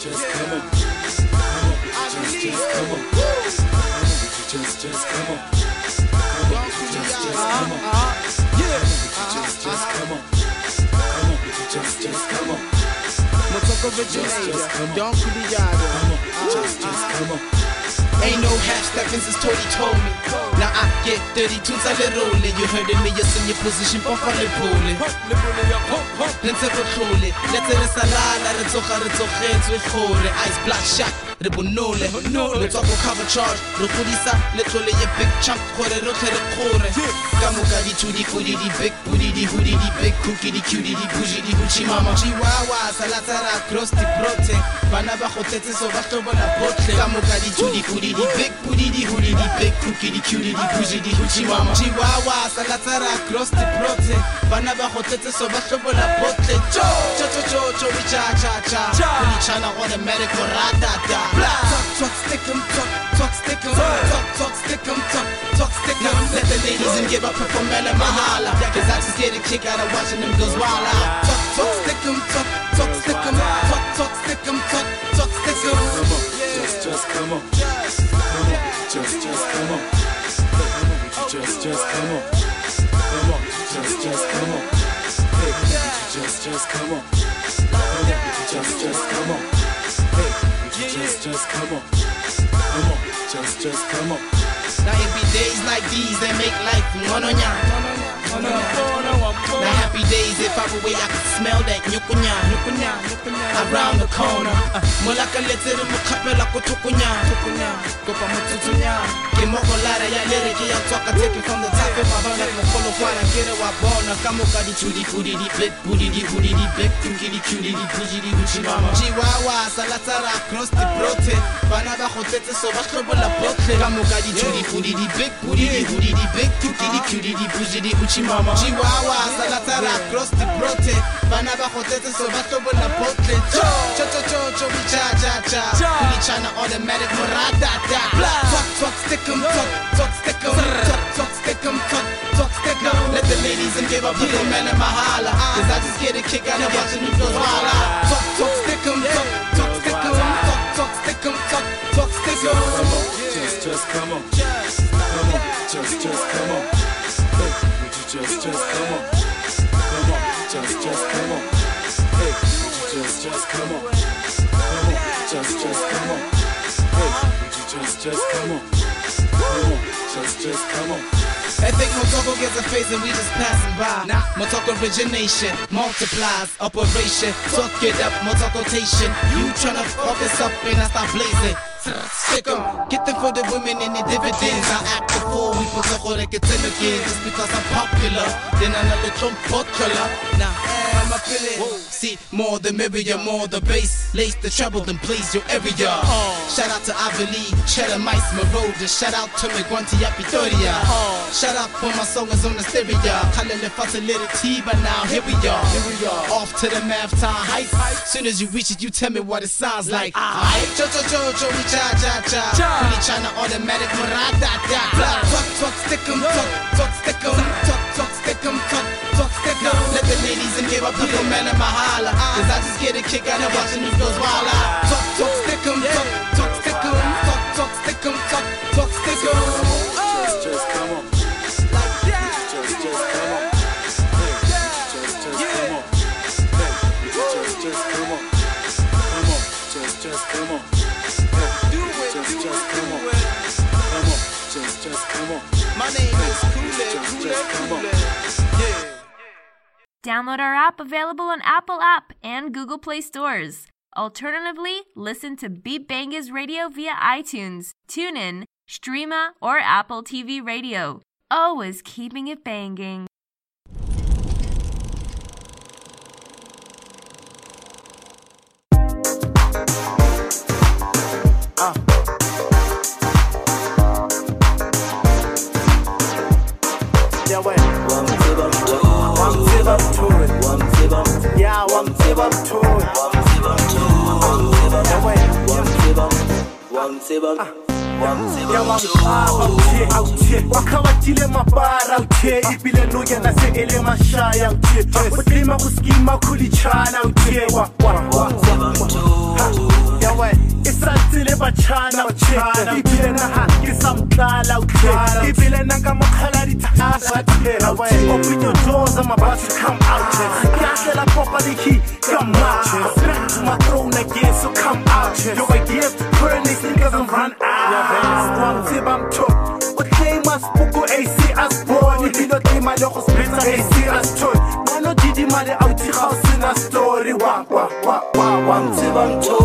just come on. Just, come on. just come on, I want bitches, just come on. Just, come on, I want bitches, just come on. Just, come on, I want bitches, just come on. Just, come on, I want bitches, just come on. I want bitches, just come on, just, come on, I want bitches, just come on. Motoka originator, Don Kuliyaga. Just, come on, I want bitches, just come on. Ain't no half stepping since Tony told me. Now I get 32 a little You heard it me, you're in your position, pop on the pole. Lenze botlhole letse re sa lala re tsoga re tsogetswe gore ice blood shot. re bonole re tswa go cover charge. Re godisa letlole ye big chunk. Gore rotlhe re kgore ka moka ditshudi kodi di big booty di hoodie di big cookie di cutie di bougie di gucci mama. Chihuahua salatsara cross di prote bana ba go tletse so ba botlhe. Ka moka ditshudi kodi di big booty di hoodie di big cookie di cutie di bougie di gucci mama. Chihuahua salatsara cross di prote bana ba go tletse so ba tlobola botlhe. Cho cho cho cho cho we cha cha cha. We chana automatic ratata talk talk stick 'em talk talk stick 'em talk talk stick 'em talk talk stick 'em let the ladies and give up for Mela Mahala cause I just get a kick out of watching them girls wild out talk talk stick 'em talk talk stick 'em talk talk stick 'em talk talk stick 'em Come on. Just, just come on. Come on. Just, just come on. Just, just come on. Come on. Just, just come on. Just, just. Come on. Just, just come on. Just, just come on. Come on. Just, just come on. Now it be days like these that make life mononya. Now happy days if I were way I could smell that nyukunya around the corner. Molaka letere mukapela kutukunya kopa mututunya. Kimoko lara ya lyric ya toka take it from the top of my heart like mukolo kwana get it wa bona kamuka di chudi kudi di big booty di hoodie di big cookie di cutie di bougie di gucci mama. Chihuahua salatara cross the prote bana ba go tletse so ba tlobola botlhe kamuka di chudi kudi di big booty di hoodie di big cookie di cutie di bougie di gucci mama. Chihuahua salatara cross the prote bana ba go tletse so ba tlobola botlhe cho cho cho cho cho cha cha cha. We chana automatic ratata talk talk stick 'em talk talk stick 'em. Talk talk stick 'em talk talk stick 'em. Let the ladies and give up to the men in mahala cause I just get a kick out of watching them girls out talk talk stick 'em talk talk stick 'em. Talk talk stick 'em talk talk stick 'em. Come on. Just, just come on. Come on. Just, just come on. Hey, would you just, just come on. Come on. Just, just come on. Hey, would you just, just come on. Come on. Just, just come on. Hey, would you just, just come on. Come on. Just, just come on. Think gets a face and we just passing by. Nah, Motoko origination multiplies operation. Talk it up, Motokotation. You tryna fuck this up and I start blazing. Stick 'em, get them for the women and the dividends. I act the fool, we put the whole like again. Just because I'm popular, then I'm a little popular. Now, I'm a feeling. See, more the merrier, more the bass. Lace the treble, then blaze your area. Oh. Shout out to League, Cheddar Mice, Maroda. Shout out to Miguanti Apitoria. Oh. Shout out for my song is on the stereo. Kalele Fata Little T, but now here we are. Here we are. Off to the math time heights. Soon as you reach it, you tell me what it sounds like. Ah. Aight, cho cho cho cho, we cha cha cha. Really tryna automatic marada da. Talk talk stick 'em, talk talk stick 'em, talk talk stick 'em, talk stick 'em. Let the ladies and give up to the men in my holla. Cause I just get a kick out of watching these girls wild out. Talk talk stick 'em, talk talk stick 'em, talk stick stick. Download our app available on Apple App and Google Play stores. Alternatively, listen to Beat Bangas Radio via iTunes, TuneIn, Streama, or Apple TV Radio. Always keeping it banging. Ya mangaba uthe awuthe wakhawathile mabara uthe ibile nuyena se ele mashaya uthe utima kuskima kulichana uthe wa wa wa wa isantile batjhana utshana ibile naha ke sa mtlala utshana ibile nanga mokhala dithasa tshela we open your doors I'm about to come out ke ahlela popa le key come out back to my throne again so come out yo I give prayer next niggas I'm run out. One tip I'm top claim us puku AC as born ibilo tima le go spitsa AC as toy. Mano didi male out house in a story. Wa wa wa wa wa mtsiba mtho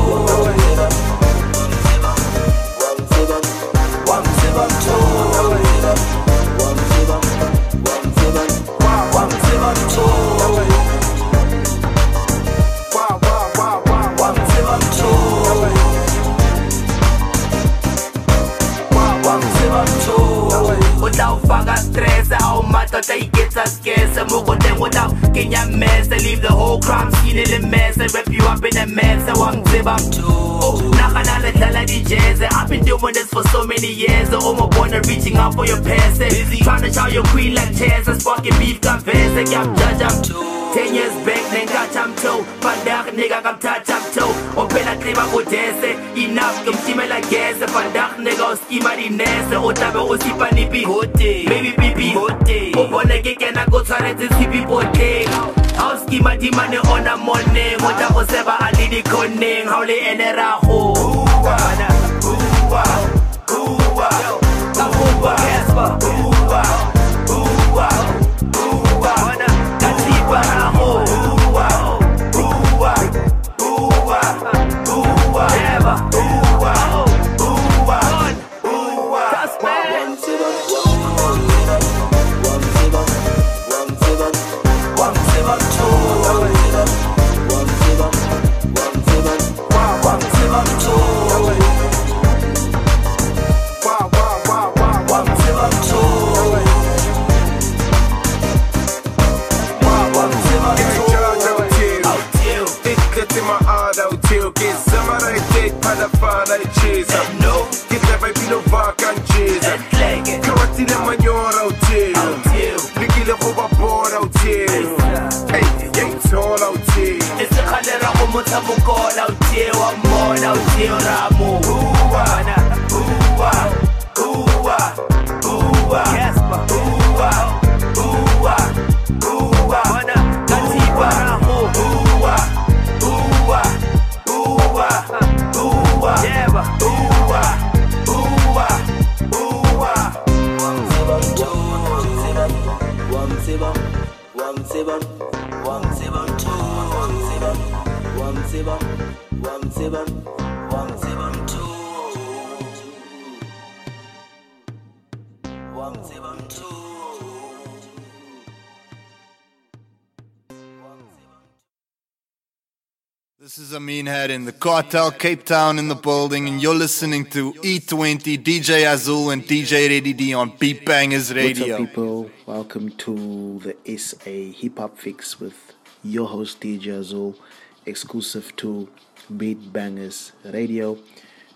I'm told utawufaka stress awumadoda iketsa skese mukoteng utaw kenya mese leave the whole crime scene in a mess. And wrap you up in a mess I wangitsiba nagana le dlala dijeze I've been doing this for so many years. Almost born are reaching out for your past. Busy trying to shout your queen like chairs And sparking beef confess. Like I'm judge I'm Ten years back I'm toe Vandaag nigga I'm toe Opela kliba kodese Enough kumtimela gese Vandaag nigga uskima di nese Otabe usipa nipi hote Baby pipi hote Obone ke kena go tshwaretse tshipi poteng Ha o skima di mane ona morning O tla go seba a le dikoneng Ha o le ene rago Uwa Uwa Uwa Casper Uwa Uwa Cartel Cape Town in the building, and you're listening to E20 DJ Azuhl and DJ Ready D on Beat Bangers What's Radio. up, people? Welcome to the SA Hip Hop Fix with your host DJ Azuhl, exclusive to Beat Bangers Radio.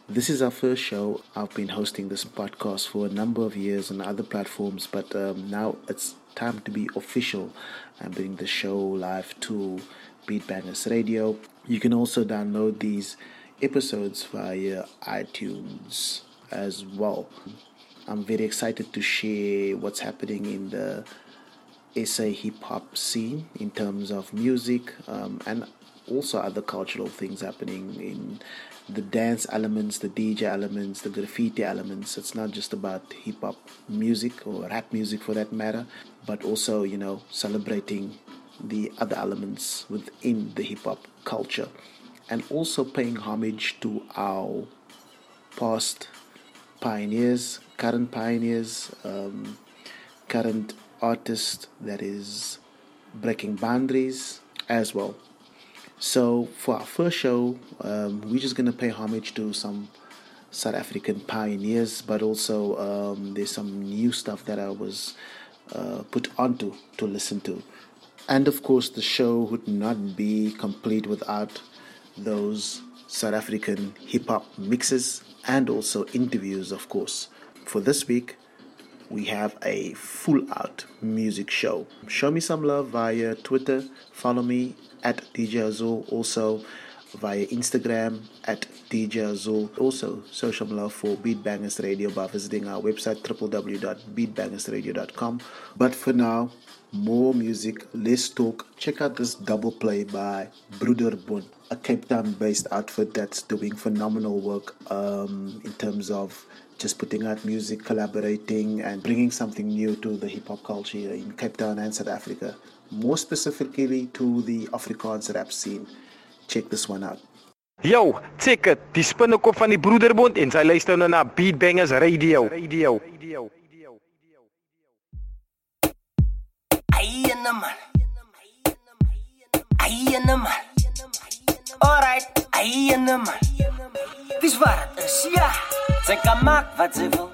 This is our first show. I've been hosting this podcast for a number of years on other platforms, but um, now it's time to be official and bring the show live to Beat Bangers Radio. You can also download these episodes via iTunes as well. I'm very excited to share what's happening in the SA hip hop scene in terms of music um, and also other cultural things happening in the dance elements, the DJ elements, the graffiti elements. It's not just about hip hop music or rap music for that matter, but also, you know, celebrating the other elements within the hip hop culture and also paying homage to our past pioneers, current pioneers, um, current artists that is breaking boundaries as well. So for our first show, um, we're just gonna pay homage to some South African pioneers, but also um, there's some new stuff that I was uh, put onto to listen to. And of course, the show would not be complete without those South African hip hop mixes and also interviews, of course. For this week, we have a full out music show. Show me some love via Twitter. Follow me at DJ Azuhl. Also, via Instagram at DJ Azuhl. Also, social love for Beat Bangers Radio by visiting our website www.beatbangersradio.com. But for now, more music, less talk. Check out this double play by Broederbund, a Cape Town based outfit that's doing phenomenal work um, in terms of just putting out music, collaborating, and bringing something new to the hip hop culture in Cape Town and South Africa. More specifically to the Afrikaans rap scene. Check this one out. Yo, check it. Die spinnekop van die Broederbond en sy luister na Beat Bangers Radio. Radio. Aiyana man. Aiyana man. Alright, aiyana man. Dis waar het is, ja. Sy kan maak wat sy wil.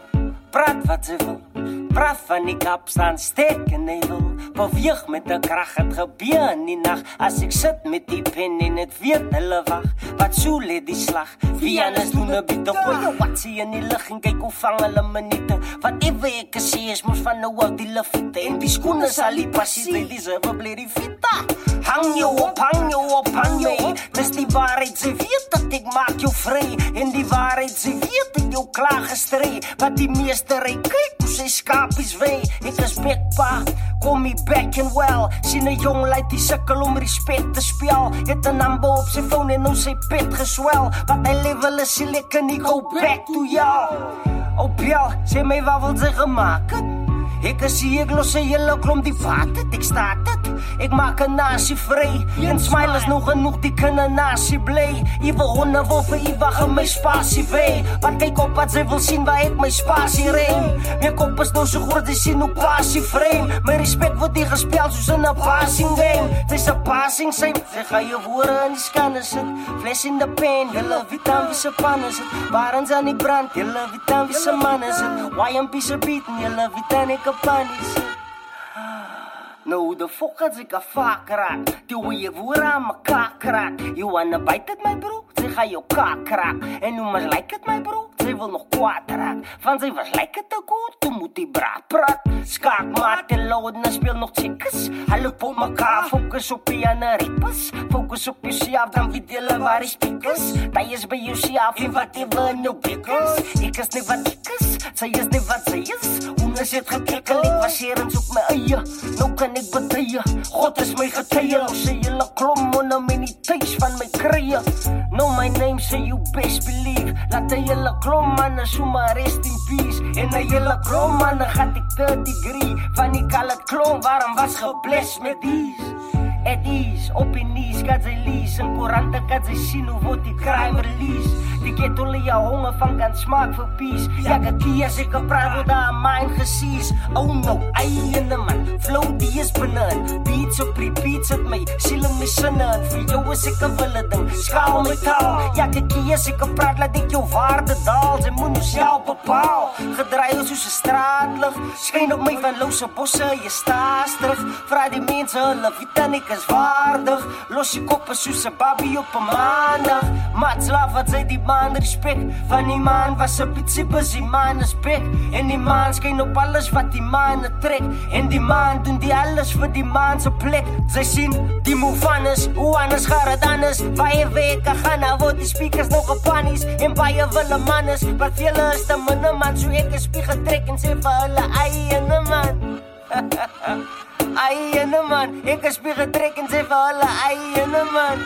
Praat wat sy wil. Praat van die kap staan steek en hy wil Beweeg met die kracht, het gebeur in die nacht. As ek sit met die pen en het weet hulle wacht Wat so leed die slag, wie anders doen een biete Gooi jou? Wat sê in die licht en kyk hoe vang hulle minute? Wat ewe ek sê is moes van nou al die lifiete En die skoene sal die passie, die die zibbe bly die fieta Hang jou op, hang jou op, hang my Dis die waarheid, sy weet dat ek maak jou vry En die waarheid, sy weet ek jou klaar gestree Wat die meester, hy kyk hoe sy skapies wei. Ek is bekpa, kom me back and well. Sien een jong leid die sikkel om respect te speel Het een number op sy phone en nou sy pet geswel Wat hy level is, sy lekker nie go back to jou Op jou, sê my wat wil sy gemaakt het Ek is hier, ek los sy hele klomp die vat het, ek staat het Ek maak een nasie vry En smile is nog genoeg, die kinne nasie bly. Ewe honde wil vir ewig in my spasie wei Want kyk op wat sy wil sien waar ek my spasie rein My kop is nou so groot, sien hoe pasie vreemd My respect word die gespeel soos in een passing game. Sy is een passing same, sy ga je woorde in die scanner sit. Fles in de pen, jylle weet aan wie sy pan is het Barens aan die brand, jylle weet aan wie sy man is het YMP sy beaten, jylle weet aan ek panies. Nou hoe as ek 'n vaak raak? Die hoe jy woorde aan mekaar kraak. You wanna bite it my bro? Sy gaan jou kaak kraak. En hoe mas like it my bro? Sy wil nog kwaad raak. Van sy was like it te goed, toe moet die braad praat. Skaak maar te loud en speel nog chicks. Hallo op mekaar, focus op die ander rippers. Focus op jezelf, dan weet jy waar die speakers. Jy is by jezelf en wat jy wil nou bikkers. Ek is nie wat ek is, sy is nie wat sy is. Ons het gekekkel, ek was hier en soek my eie. Nou kan ek betuie, God is my getuie. Nou sê julle klom onder my nie thuis van my krye. No my name say you best believe. Laat hy julle klom man, so maar rest in peace. En hy julle klom man, gaan ek 30 degree. Van die kalle klom, waarom was gebless met these? At ease, op die knees, kat sy lees In korante kat sy sien hoe word die crime release. Die ketole jou honger van kan smaak vir peace. Ja, ek die as ek gepraat word daar mind gesies Oh no, einde man, flow die is benun Beats op repeats het my, siel in my sinne En vir jou is ek een wille ding, schaal my taal. Ja, ek die as ek gepraat, laat ek jou waarde daal. Sy moet ons jou bepaal. Gedraai ons soos een straatlig. Skyn op my van loose bosse, jy staas terug. Vraag die mense, hulle weet en ek is waardig Los je koppen soos een baby op een maandag. Maat slaaf wat sy die man respect. Van die man was een principe, die man is bek. En die man skyn op alles wat die man trek. En die man doen die alles vir die man se plek. Sy sien die move van is, hoe anders gaat het anders? Baie weke gaan na word die speakers nog op panies En baie wille man is, wat vele is te minne man. So ek een spiegel trek en vir hulle eie man Eie man, ek is spiegel trek en sê vir hulle eie man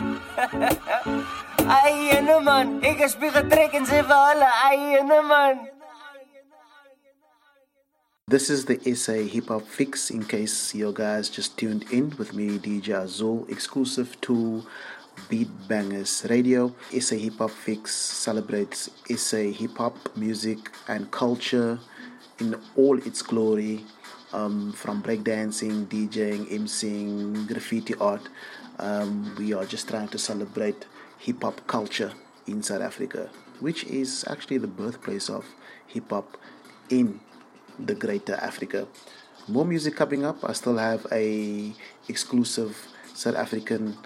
Eie man, ek is spiegel trek en sê vir hulle eie man This is the SA Hip Hop Fix in case you guys just tuned in with me, DJ Azuhl, exclusive to Beat Bangers Radio. SA Hip Hop Fix celebrates SA hip hop music and culture in all its glory um, from breakdancing, DJing, MCing, graffiti art. Um, we are just trying to celebrate hip hop culture in South Africa, which is actually the birthplace of hip hop in the greater Africa. More music coming up. I still have a exclusive South African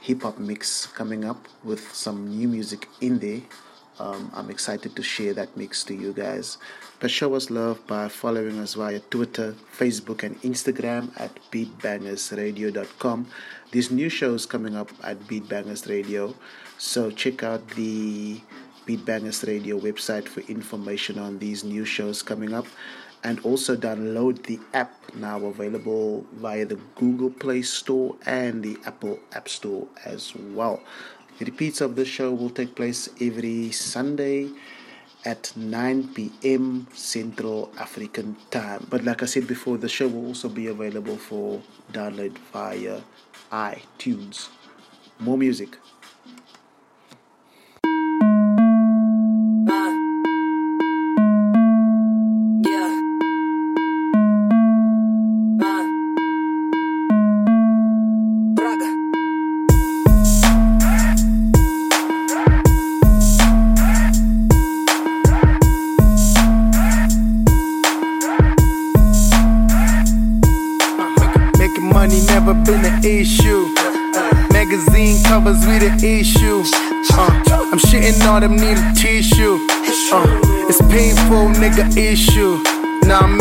hip hop mix coming up with some new music in there. um, I'm excited to share that mix to you guys. But show us love by following us via Twitter, Facebook, and Instagram at beatbangersradio.com. These new shows coming up at Beatbangers Radio, so check out the Beatbangers Radio website for information on these new shows coming up and also download the app now available via the Google Play Store and the Apple App Store as well. The Repeats of the show will take place every Sunday at 9 p.m. Central African Time. But like I said before, the show will also be available for download via iTunes. More music. Them need a tissue. Uh, it's painful, nigga issue. Nah, me.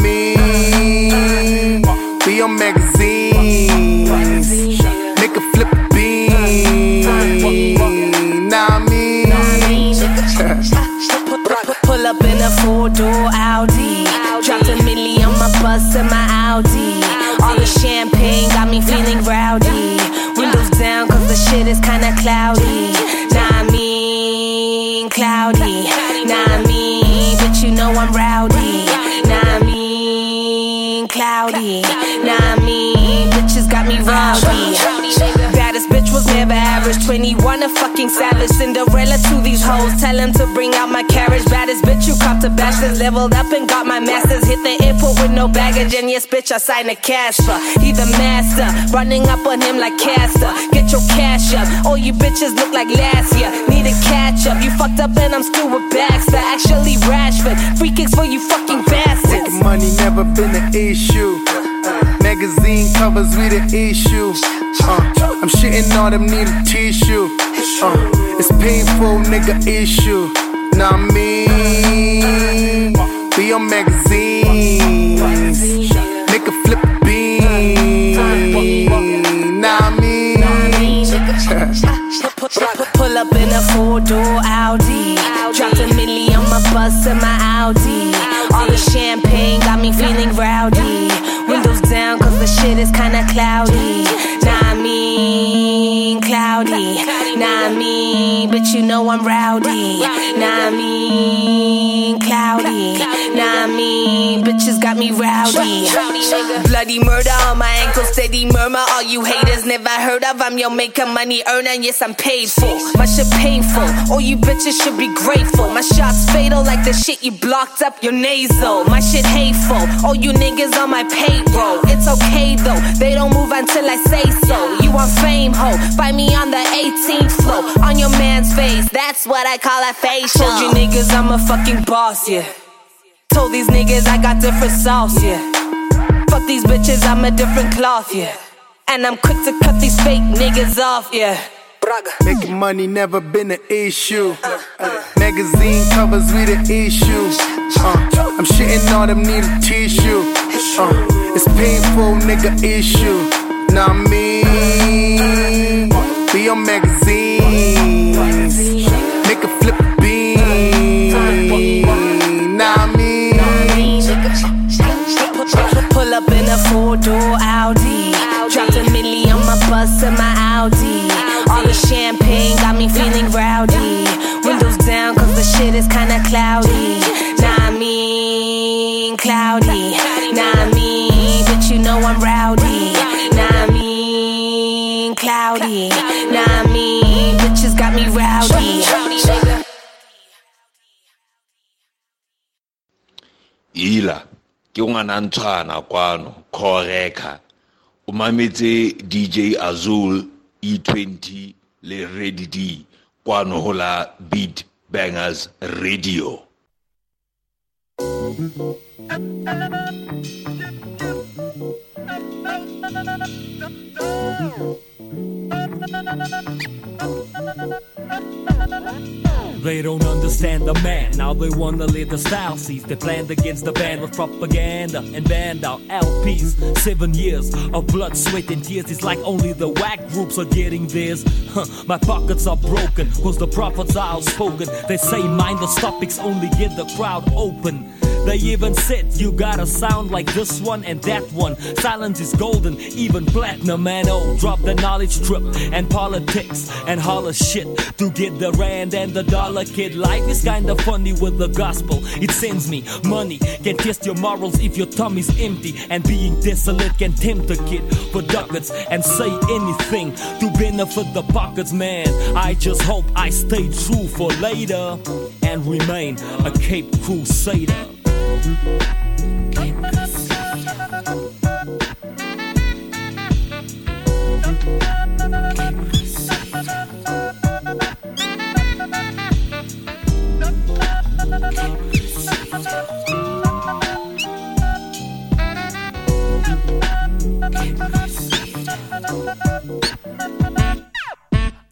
21, a savage. Cinderella to these hoes. Tell them to bring out my carriage. Baddest bitch, you cop to bastards. Leveled up and got my masters. Hit the airport with no baggage. And yes, bitch, I signed a Casper. He the master. Running up on him like Castor. Get your cash up. All you bitches look like last year. Need a catch up. You fucked up and I'm still with Baxter. Actually, Rashford. Free kicks for you fucking bastards. Making money never been an issue. Magazine covers we the issue. Uh, I'm shitting all them need a tissue. Uh, it's painful, nigga issue. Nah, me. We on magazines. Make a flip a bean. Nah, me. Pull up in a four door Audi. Dropped a milli on my bus and my Audi. All the champagne got me feeling rowdy. Windows down cause the shit is kinda cloudy. I mean, cloudy. Nah, mean, but you know I'm rowdy. Nah, I mean, cloudy. Mean, bitches got me rowdy. Bloody murder on my ankle, steady murmur. All you haters never heard of. I'm your maker, money earner. Yes, I'm paid for. My shit painful. All you bitches should be grateful. My shots fatal like the shit you blocked up your nasal. My shit hateful. All you niggas on my payroll. It's okay though. They don't move until I say so. You want fame, ho? Find me on the 18th floor. On your man's face. That's what I call a facial. Told you niggas I'm a fucking boss, yeah. Told these niggas I got different sauce, yeah. Fuck these bitches, I'm a different cloth, yeah. And I'm quick to cut these fake niggas off, yeah. Making money never been an issue. Magazine covers we the issue. Uh, I'm shitting all them need a tissue. Uh, it's painful, nigga issue. Nah, me. be on magazines. The champagne got me feeling rowdy. Windows down cause the shit is kinda cloudy. Nah, I mean, cloudy. Nah, I mean, but you know I'm rowdy. Nah, I mean, cloudy. Nah, I mean, bitches got me rowdy. ila ke ngwanantshwana kwano coreka o mametse dj azul e20 le ready d kwano ho la beat bangers radio They don't understand the man. Now they wanna lead the style cease. They planned against the band with propaganda and banned our LPs. Seven years of blood, sweat, and tears. It's like only the whack groups are getting theirs. Huh, my pockets are broken, cause the prophets are outspoken. They say mind the topics only get the crowd open. They even said you gotta sound like this one and that one. Silence is golden, even platinum. Man, oh, drop the knowledge trip and politics and holler shit to get the rand and the dollar. Kid, life is kinda funny with the gospel. It sends me money, can test your morals if your tummy's empty. And being desolate can tempt a kid for ducats and say anything to benefit the pockets, man. I just hope I stay true for later and remain a Cape Crusader. Mm-hmm.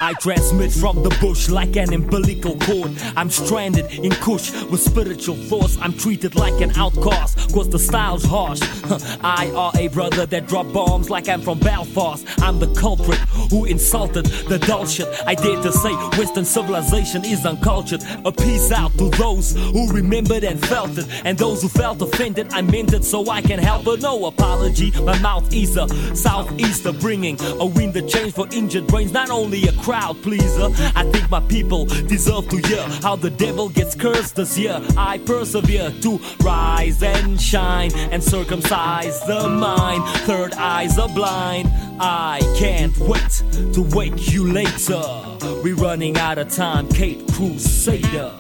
I transmit from the bush like an umbilical cord. I'm stranded in Kush with spiritual force. I'm treated like an outcast, cause the style's harsh. I are a brother that drop bombs like I'm from Belfast. I'm the culprit who insulted the dull shit. I dare to say Western civilization is uncultured. A peace out to those who remembered and felt it, and those who felt offended. I meant it so I can help, but no apology. My mouth is a southeaster, bringing a wind of change for injured brains. Not only a crowd pleaser. I think my people deserve to hear how the devil gets cursed this year. I persevere to rise and shine and circumcise the mind. Third eyes are blind. I can't wait to wake you later. We're running out of time, Cape Crusader.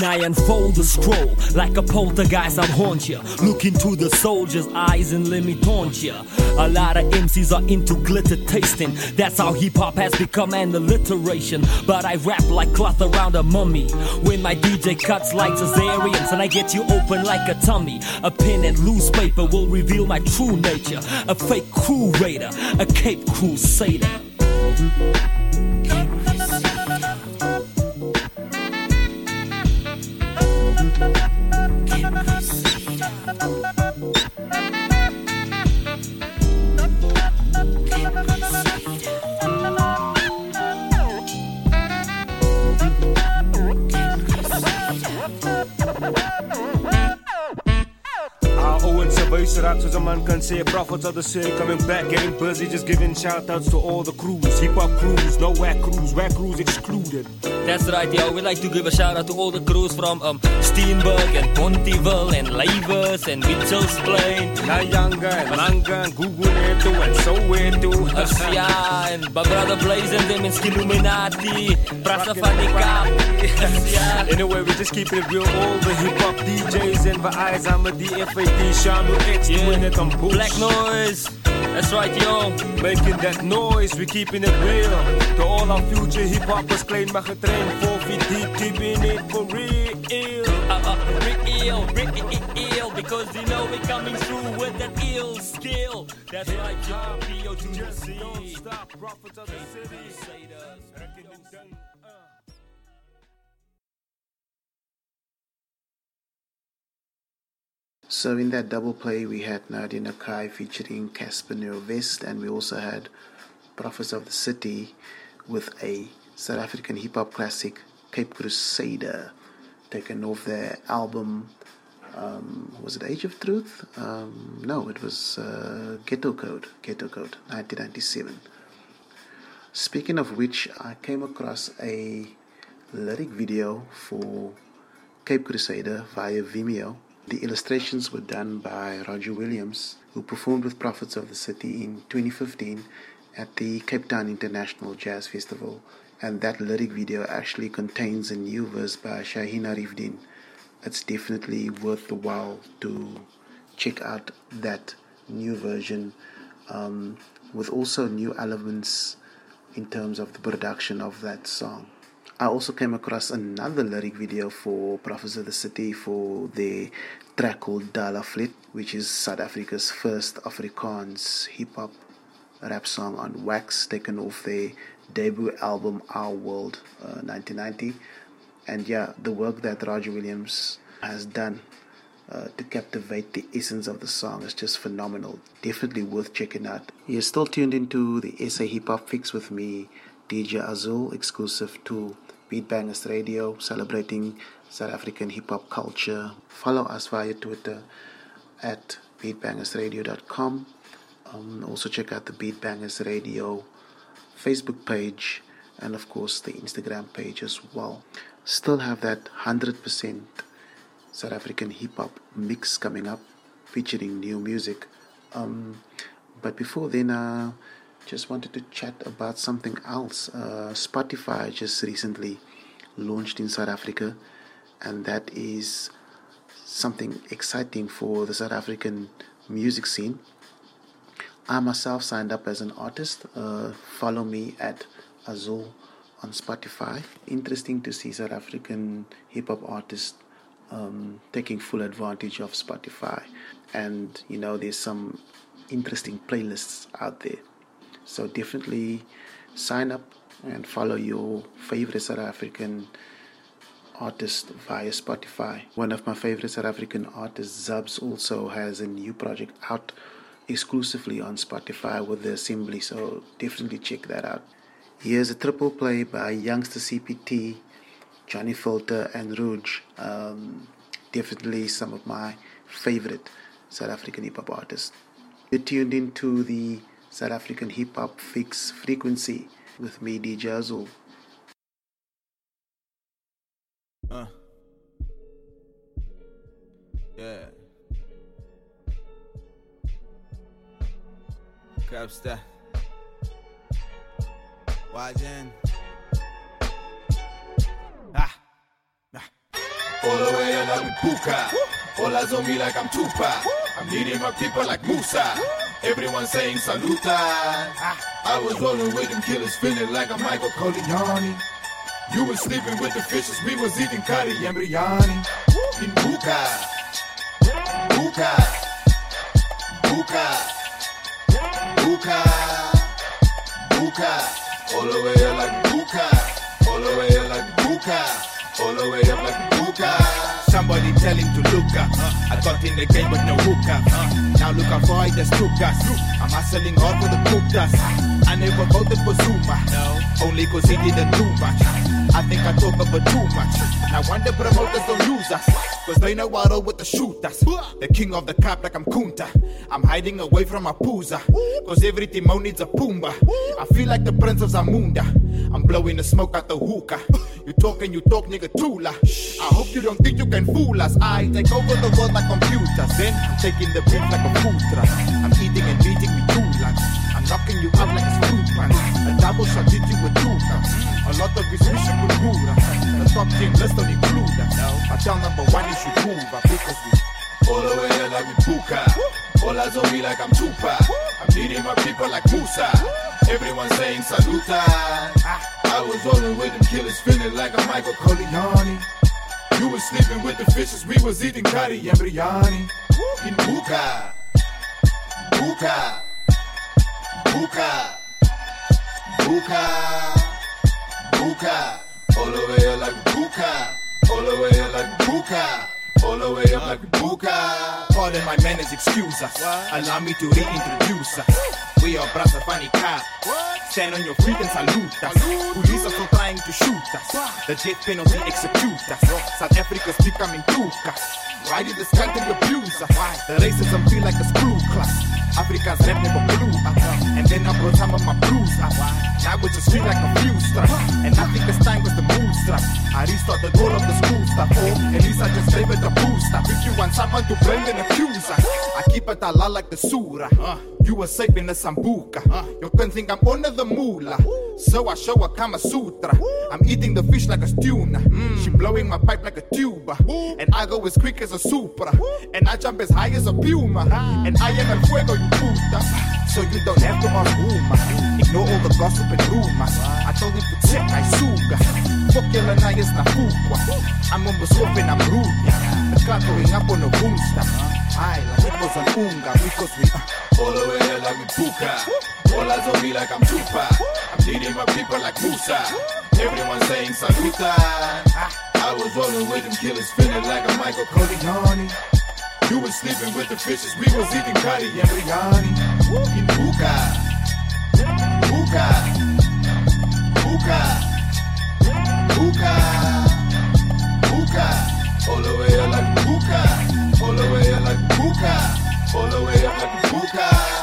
When I unfold the scroll, like a poltergeist, I'll haunt ya. Look into the soldier's eyes and let me taunt ya. A lot of MCs are into glitter tasting. That's how hip hop has become an alliteration. But I rap like cloth around a mummy. When my DJ cuts like cesareans, and I get you open like a tummy. A pen and loose paper will reveal my true nature. A fake crew raider, a Cape Crusader. Say prophets of the city coming back, getting busy, just giving shout outs to all the crews. Hip hop crews, no whack crews, whack crews excluded. That's right, yo. We'd like to give a shout out to all the crews from um, Steenberg and Pontyville and Lavers and Mitchell's Plain. Nyanga and Manga and Guguletu and Soweto. yeah, and brother Blaze and them in Skilluminati. Prasa Fanika. Anyway, we're just keeping it real. All the hip hop DJs and the eyes, I'm a DFAD, Shanu X, doing it on push. Black noise. That's right, yo. Making that noise, we keeping it real. To all our future hip hoppers, claim my getrain for deep, keeping it for real. Uh, uh, real, real, because you know we're coming through with that ill skill. That's right, yo. P.O. to the. Don't stop, prophets of the city. So in that double play, we had Nadia Nakai featuring Casper Vest, and we also had Prophets of the City with a South African hip hop classic, Cape Crusader, taken off their album. Um, was it Age of Truth? Um, no, it was uh, Ghetto Code. Ghetto Code, 1997. Speaking of which, I came across a lyric video for Cape Crusader via Vimeo. The illustrations were done by Roger Williams, who performed with Prophets of the City in 2015 at the Cape Town International Jazz Festival, and that lyric video actually contains a new verse by Shaheen Ariefdien. It's definitely worth the while to check out that new version um, with also new elements in terms of the production of that song. I also came across another lyric video for Prophets of the City for the track called Dala Flat, which is South Africa's first Afrikaans hip hop rap song on wax, taken off their debut album Our World uh, 1990. And yeah, the work that Roger Williams has done uh, to captivate the essence of the song is just phenomenal. Definitely worth checking out. You're still tuned into the SA Hip Hop Fix with me, DJ Azuhl, exclusive to Beat Bangers Radio, celebrating South African hip hop culture. Follow us via Twitter at beatbangersradio.com. Um, also, check out the Beat Bangers Radio Facebook page and, of course, the Instagram page as well. Still have that 100% South African hip hop mix coming up featuring new music. Um, but before then, uh, just wanted to chat about something else. Uh, Spotify just recently launched in South Africa, and that is something exciting for the South African music scene. I myself signed up as an artist. Uh, follow me at Azuhl on Spotify. Interesting to see South African hip hop artists um, taking full advantage of Spotify. And you know, there's some interesting playlists out there. So definitely sign up and follow your favorite South African artist via Spotify. One of my favorite South African artists, Zubz, also has a new project out exclusively on Spotify with the Assembly, so definitely check that out. Here's a triple play by YoungstaCPT, Johnny Filter, and Rouge. Um, definitely some of my favorite South African hip hop artists. You're tuned into the South African hip hop fix frequency with me, DJ Azuhl. Uh. Yeah. Crabster. Wajen. Ah. ah. All the way up like Puka. All eyes on me like I'm Tupac. I'm leading my people like Musa. Everyone saying saluta. I was rolling with them killers, feeling like I'm Michael Corleone. You was sleeping with the fishes, we was eating curry and biryani. In Buka, Buka, Buka, Buka, Buka. All the way up like Buka, all the way up like Buka, all the way up like Buka. Somebody tell him to look up. I got in the game with no hookup. Now look how far I just took us. I'm hustling hard for the cook dust. I never voted for Zuma. Only cause he didn't do much. I think I talk about too much. Now wonder promoters don't use us. Cause they know I roll with the shooters. The king of the cap like I'm Kunta. I'm hiding away from my pooza. Cause every Timon needs a Pumbaa. I feel like the prince of Zamunda. I'm blowing the smoke out the hookah. You talk and you talk, nigga, tula. I hope you don't think you can fool us. I take over the world like computers. Then I'm taking the beat like a truck. I'm eating and beating with two lunch. I'm knocking you out like a fruit punch. A double shot hit you with two. A lot of his mission with Gura. The top 10 list don't include us. I tell number one you should move up because we All the way like we Puka. All eyes on me like I'm Tupac. I'm leading my people like Musa. Everyone saying saluta. Ah. I was rolling with them killers, feeling like I'm Michael Corleone. You was sleeping with the fishes, we was eating curry and biryani. In Buka, Buka, Buka, Buka, Buka. All the way up like Buka, all the way up like Buka. All the way up like Buka. Pardon my manners, excuse us. Allow me to reintroduce us. We are Brasa Funny Cop. Stand on your feet and salute us. Police are still trying to shoot us. The death penalty execute us. South Africa's becoming Tuka. Why did this country abuse us? The racism feel like a screw class. Africa's rap never blew up. And then I Well, some of my blues up. Now we just feel like a fuse strap. And I think this time was the move strap. I the all of the school stuff. Oh, at least I just favored the boost up. If you want someone to blame, then accuse us. I keep it a lot like the surah. You were saving the sambuca. You can think I'm under the moolah. So I show a Kama Sutra. I'm eating the fish like a tuna. Mm. She blowing my pipe like a tuba. And I go as quick as a Supra. And I jump as high as a Puma. Ah. And I am el fuego, you puta. So you don't have to ask Uma. Ignore all the gossip and rumors. I told him to check my suga. Fuck na is na fukwa. I'm on the swap and I'm rude. The clock going up on the boomsta. Uh-huh. Aye, like it was an unga because we. Uh, All the way there like we Puka. All eyes on me like I'm Tupac. I'm leading my people like Musa. Everyone saying Saluta. I was rolling with them killers, feeling like a Michael Corleone. You was sleeping with the fishes, we was eating curry and biryani. In Puka. Puka. Puka. Puka. Puka. All the way up like Puka. All the way up like Puka. All the way up like Puka.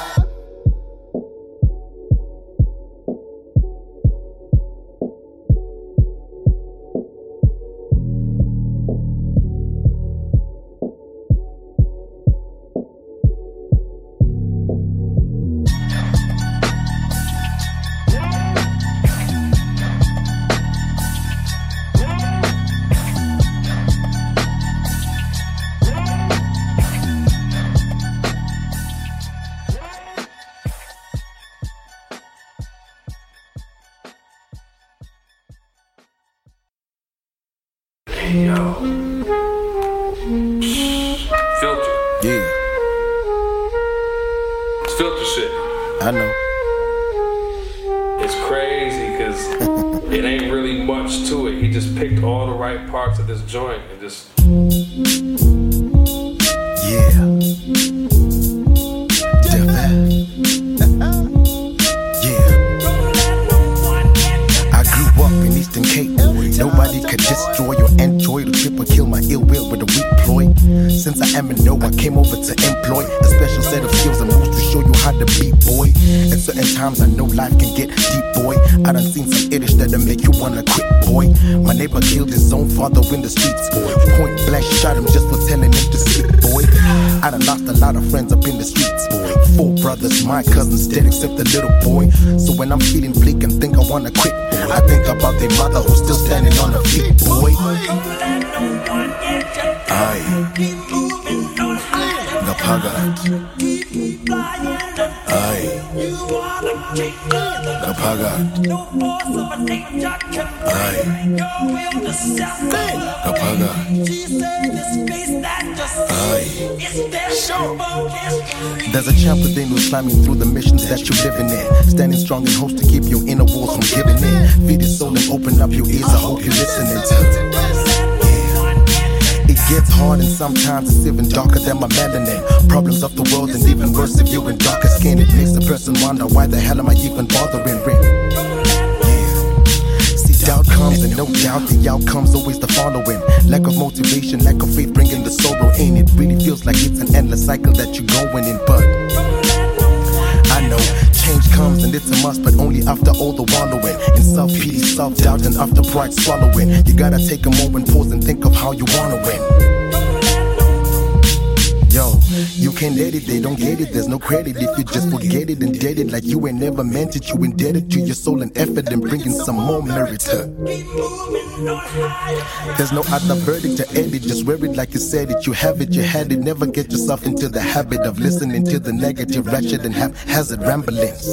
I know. It's crazy because it ain't really much to it. He just picked all the right parts of this joint and just. Yeah. yeah. I grew up in Eastern Cape. Nobody could destroy your the trip or kill my ill will with a weak ploy. Since I am a no, I came over to employ a special set of skills and moves to show you how to be boy. At certain times, I know life can get deep, boy. I done seen some idiots that'll make you wanna quit, boy. My neighbor killed his own father in the streets, boy. Point blank shot him just for telling him to sleep, boy. I done lost a lot of friends up in the streets, boy. Four brothers, my cousins dead except the little boy. So when I'm feeling bleak and think I wanna quit, I think about their mother who's still standing on her feet, boy. Aye. Napagat. Aye. Napagat. Aye. Aye. There's a champ within who's climbing through the missions that you're living in. Standing strong and hopes to keep your inner walls from giving in. Feed your soul and open up your ears. I hope you're listening gets hard and sometimes it's even darker than my melanin. Problems of the world and even worse if you're in darker skin. It makes a person wonder why the hell am I even bothering? Doubt comes and no doubt the outcome's always the following. Lack of motivation, lack of faith, bringing the sorrow in. It really feels like it's an endless cycle that you're going in, but change comes and it's a must, but only after all the wallowing in self pity, self doubt, and after pride swallowing. You gotta take a moment, pause, and think of how you wanna win. Yo, you can't let it, they don't get it. There's no credit if you just forget it and dead it like you ain't never meant it. You indebted to your soul and effort and bringing some more merit. huh? There's no other verdict to end it. Just wear it like you said it. You have it, you had it. Never get yourself into the habit of listening to the negative, ratchet, and haphazard ramblings.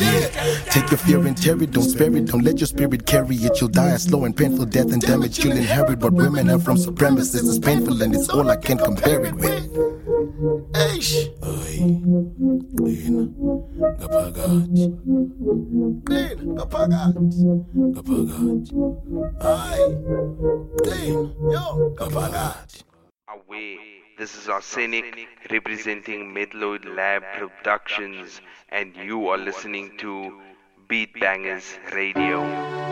Yeah, take your fear and tear it. Don't spare it. Don't let your spirit carry it. You'll die a slow and painful death and damage you'll inherit. What women have from supremacists is painful and it's all I can compare it with. Eish. Clean. Ngaphakathi. Clean. Ngaphakathi. Ngaphakathi. Aye. Clean. Yo. Ngaphakathi. Away. This is Arsenic representing Midload Lab Productions, and you are listening to Beat Bangers Radio.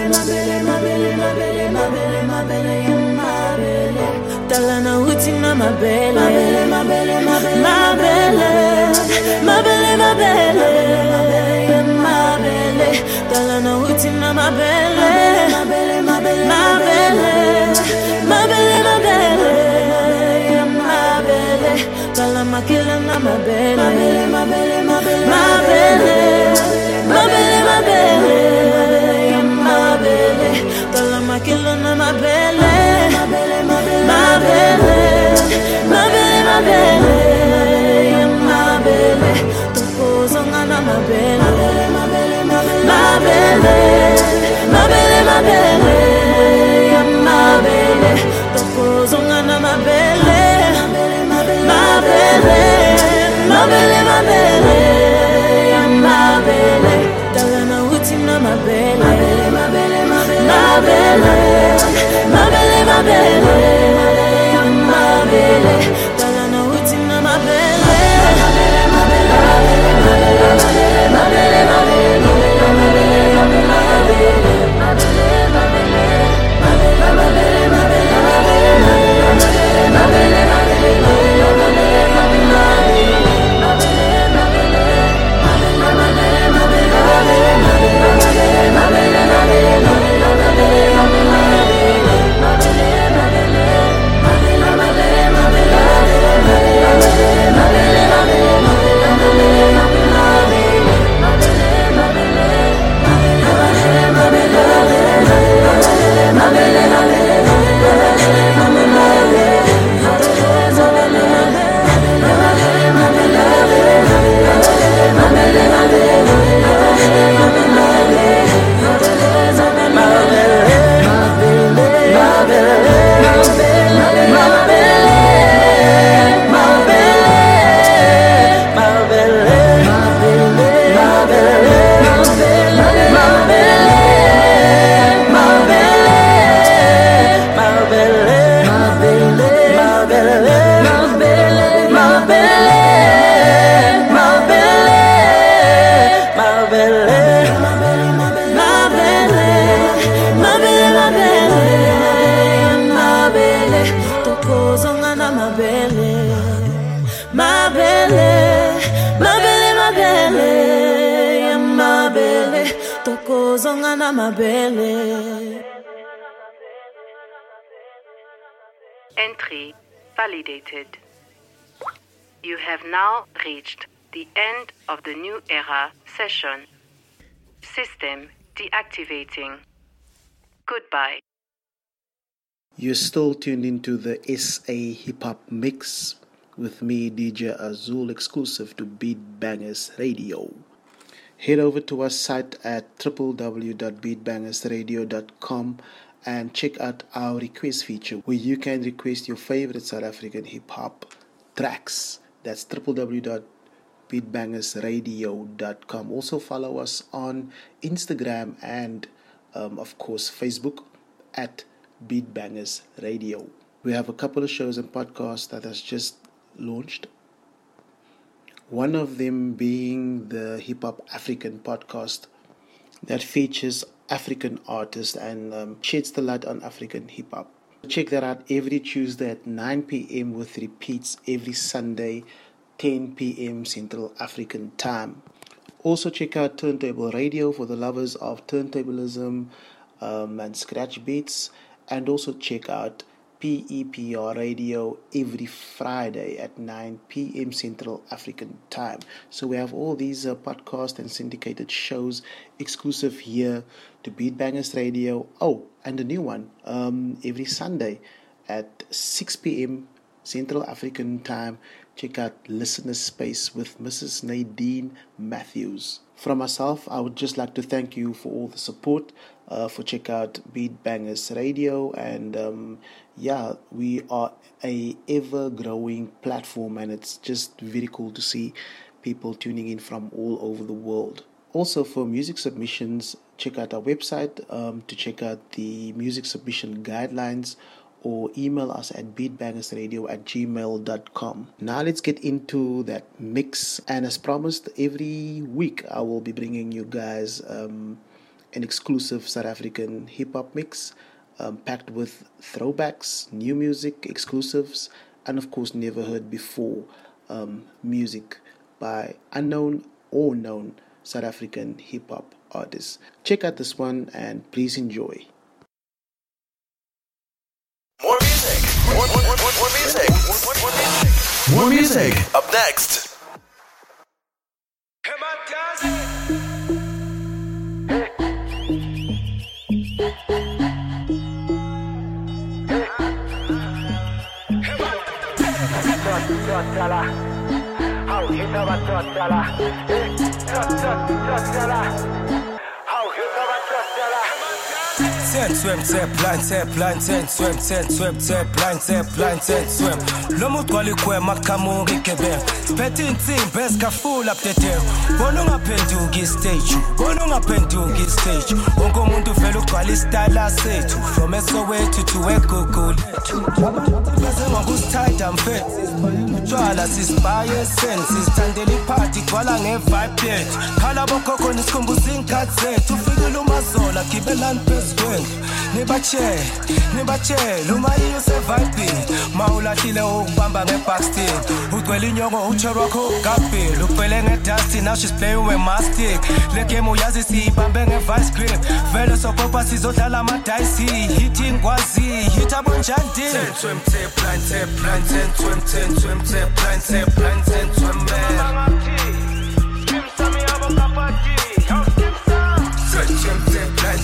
Tala na uti na mabele. Mabele, mabele, mabele Mabele, mabele, mabele Mabele, tala na uti na mabele. Mabele, mabele, mabele Mabele, mabele, mabele Tala makila na mabele. Mabele, mabele, mabele Mabele, mabele, mabele Mabele, tala makila na mabele mabele mabele mabele mabele mabele toilet now reached the end of the new era session. System deactivating. Goodbye. You're still tuned into the SA Hip Hop Mix with me, DJ Azuhl, exclusive to Beat Bangers Radio. Head over to our site at www.beatbangersradio.com and check out our request feature where you can request your favorite South African hip hop tracks. That's www.beatbangersradio.com. Also, follow us on Instagram and, um, of course, Facebook at Beat Bangers Radio. We have a couple of shows and podcasts that has just launched. One of them being the Hip Hop African podcast that features African artists and um, sheds the light on African hip hop. Check that out every Tuesday at 9 p.m. with repeats every Sunday, 10 p.m. Central African Time. Also, check out Turntable Radio for the lovers of turntablism um, and scratch beats, and also check out PEPR Radio every Friday at 9 p.m. Central African Time. So we have all these uh, podcast and syndicated shows exclusive here to Beat Bangers Radio. Oh, and a new one um, every Sunday at 6 p.m. Central African Time. Check out Listener Space with Mrs. Nadine Matthews. From myself, I would just like to thank you for all the support, uh, for check out Beat Bangers Radio, and um, yeah, we are a ever growing platform, and it's just very cool to see people tuning in from all over the world. Also, for music submissions, check out our website um, to check out the music submission guidelines or email us at beatbangersradio at gmail.com. Now let's get into that mix. And as promised, every week I will be bringing you guys um, an exclusive South African hip hop mix um, packed with throwbacks, new music, exclusives, and of course, never heard before um, music by unknown or known South African hip hop artists. Check out this one and please enjoy. More music. More, more, more, more, more music. More, more, more music. More music. Up next. How hit our Ten swim, ten blind, ten blind, ten swim, ten swim, ten blind, ten blind, ten swim. Lomu twali kwe makamungi kebe. Spetting team, best ka full up the tail. Bono ngaphenduki stage, bono ngaphenduki stage. Wonke umuntu vele ugcwala istyle sethu. From Soweto to eGoogle. Bese ngokusithanda mfethu. Utshwala sisibaye sense, sithandela iphathi gcwala nge-vibe yethu. Khala bokhokho nisikhumbuza iy'nkathi zethu. Ufikile umazola gibelani phezu kwendlu. Nibatshele, nibatshele uma yiyo usevibini. Ma ulahlile ukubamba ngebackstage. Ugcwele inyongo utshe rwakho ugabhile. Ugcwele ngedusty now she's playing with mastic. Le game uyazi siyibambe nge-vice grip. Vele sopopa sizodlala amadayisi. Hit ingwazi, hit abonjani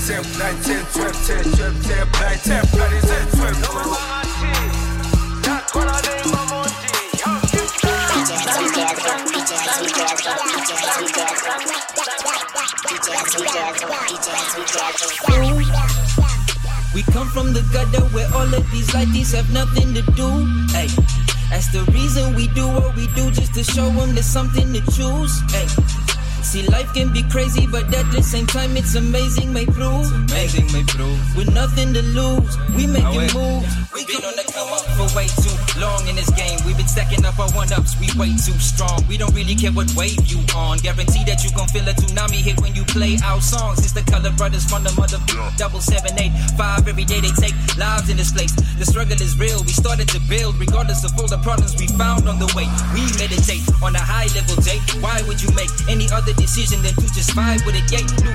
ten swim. We come from the gutter where all of these lighties have nothing to do. Hey, that's the reason we do what we do, just to show them there's something to choose. Hey, see, life can be crazy, but at the same time, it's amazing, may prove. Amazing, may prove. With nothing to lose, we make it move. We've been on the come up for way too long in this game. We've been stacking up our one ups, we way too strong. We don't really care what wave you on. Guarantee that you gon' feel a tsunami hit when you play our songs. It's the color brothers from the mother double seven eight five. Every day they take lives in this place. The struggle is real. We started to build, regardless of all the problems we found on the way. We meditate on a high level day. Why would you make any other decision than to just vibe with it? Yay, new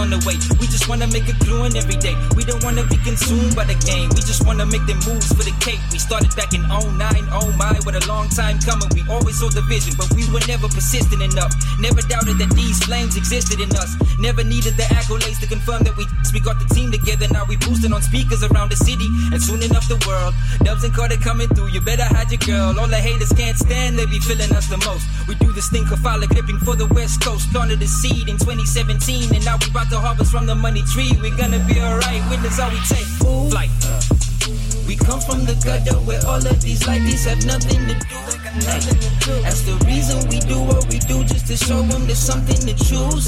on the way. We just wanna make a clue in every day. We don't wanna be consumed by the game. We just wanna make them moves for the cake. We started back in 09, oh my, what a long time coming. We always saw the vision, but we were never persistent enough. Never doubted that these flames existed in us. Never needed the accolades to confirm that we we got the team together. Now we boosting on speakers around the city and soon enough the world. Dubs and Carter coming through. You better hide your girl. All the haters can't stand. They be feeling us the most. We do this thing Kafala clipping for the West Coast. Planted the seed in 2017, and now we about to harvest from the money tree. We're gonna be alright. Witness all we take. Flight. Uh, we come from the gutter where all of these ladies have nothing to do. That's the reason we do what we do, just to show them there's something to choose.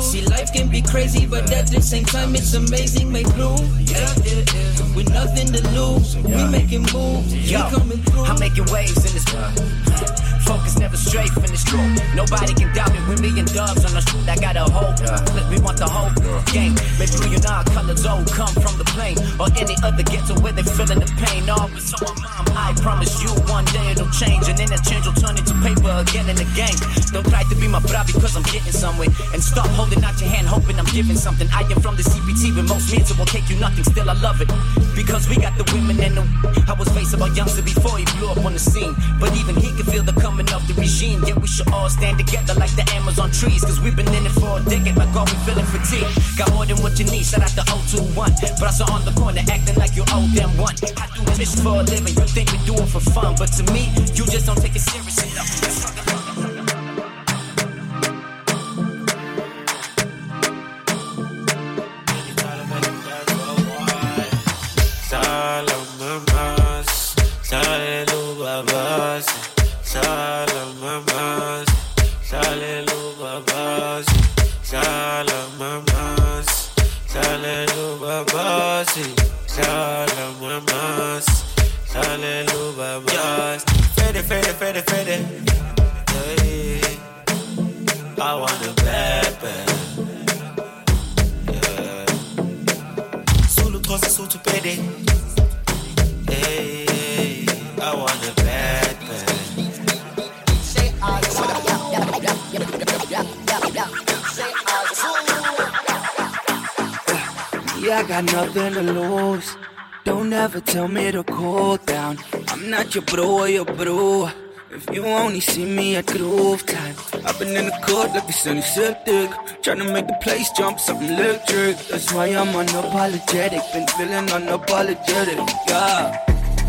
See, life can be crazy, but at the same time, it's amazing, make prove. With nothing to lose, we making moves. Yo, we coming through. I'm making waves in this Focus never straight from this true. Nobody can doubt me with me and dubs on the street. I got a whole flip. We want the whole game. Maybe we and colors all come from the plane or any other ghetto where they feeling the pain. All but so my mom, I promise you one day it'll change and then that change will turn into paper again in the game. Don't try to be my bra because I'm getting somewhere and stop holding out your hand hoping I'm giving something. I am from the CPT but most it will take you nothing. Still I love it because we got the women and the. I was facing about Youngsta before he blew up on the scene, but even he can feel the coming of the regime. Yeah, we should all stand together like the Amazon trees cause we've been in it for a decade. Like all we feeling fatigue. Got more than what you need. Shout out to 021, but I saw on the corner acting like you owe them one. I do this for a living. You think we do it for fun, but to me, you just don't take it serious Fede, Fede, Fede, Fede. Hey, I want the bad, bad. Yeah. Zulu, Xhosa, Sotho, Pedi. Hey, I want the bad, bad. Yeah, I got nothing to lose. Don't ever tell me to cool down. I'm not your bro or your bro. If you only see me at groove time, I've been in the court like the sunny septic. Trying to make the place jump, something electric. That's why I'm unapologetic. Been feeling unapologetic, yeah.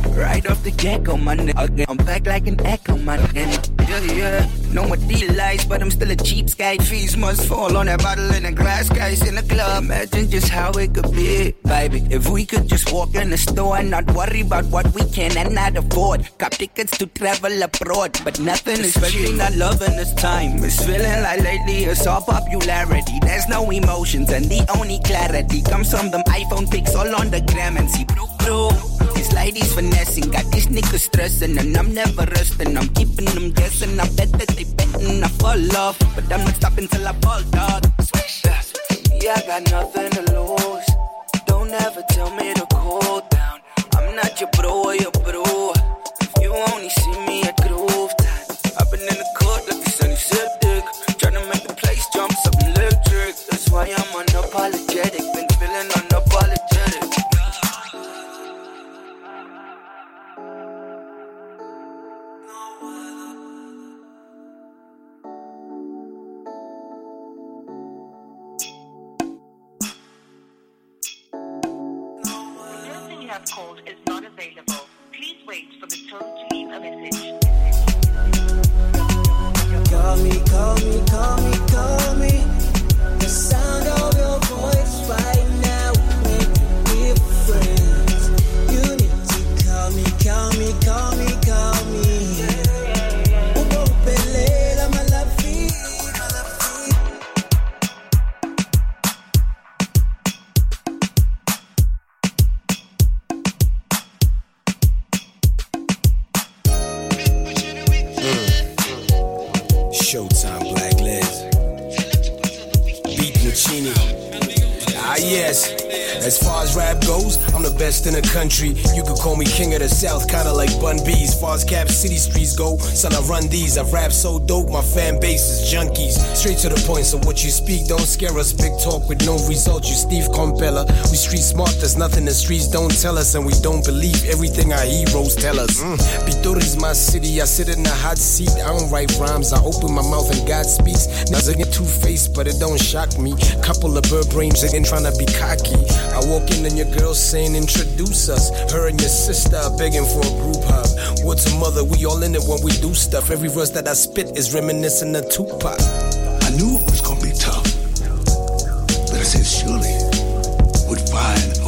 Right off the get-go, my nigga. I'm back like an echo, my nigga. Yeah, yeah. No more delights, but I'm still a cheap cheapskate. Fees must fall on that bottle and a glass case in the club. Imagine just how it could be, baby. If we could just walk in the store and not worry about what we can and not afford. Cop tickets to travel abroad, but nothing is cheap. I love in this time. It's feeling like lately it's all popularity. There's no emotions, and the only clarity comes from them iPhone pics all on the gram and see, bro, bro. These ladies finessing, got these niggas stressing, and I'm never resting. I'm keeping them guessing. I bet that they betting I fall off, but I'm not stopping till I fall, dog. Yeah, I got nothing to lose. Don't ever tell me to cool down. I'm not your bro or your bro. If you only see me at groove time, I've been in the court like the sunny septic, Call me, call me, best in the country. You could call me king of the south, kinda like Bun B. As far as Cap City streets go, son, I run these. I rap so dope, my fan base is junkies. Straight to the point, so what you speak don't scare us. Big talk with no results, you Steve Komphela. We street smart, there's nothing the streets don't tell us, and we don't believe everything our heroes tell us. Mm. Pitori's my city, I sit in the hot seat. I don't write rhymes, I open my mouth and God speaks. Niggas get two faced, but it don't shock me. Couple of bird brains again trying to be cocky. I walk in and your girl saying, Introduce us. Her and your sister are begging for a group hug. What's a mother? We all in it when we do stuff. Every verse that I spit is reminiscent of Tupac. I knew it was gonna be tough, but I said surely would find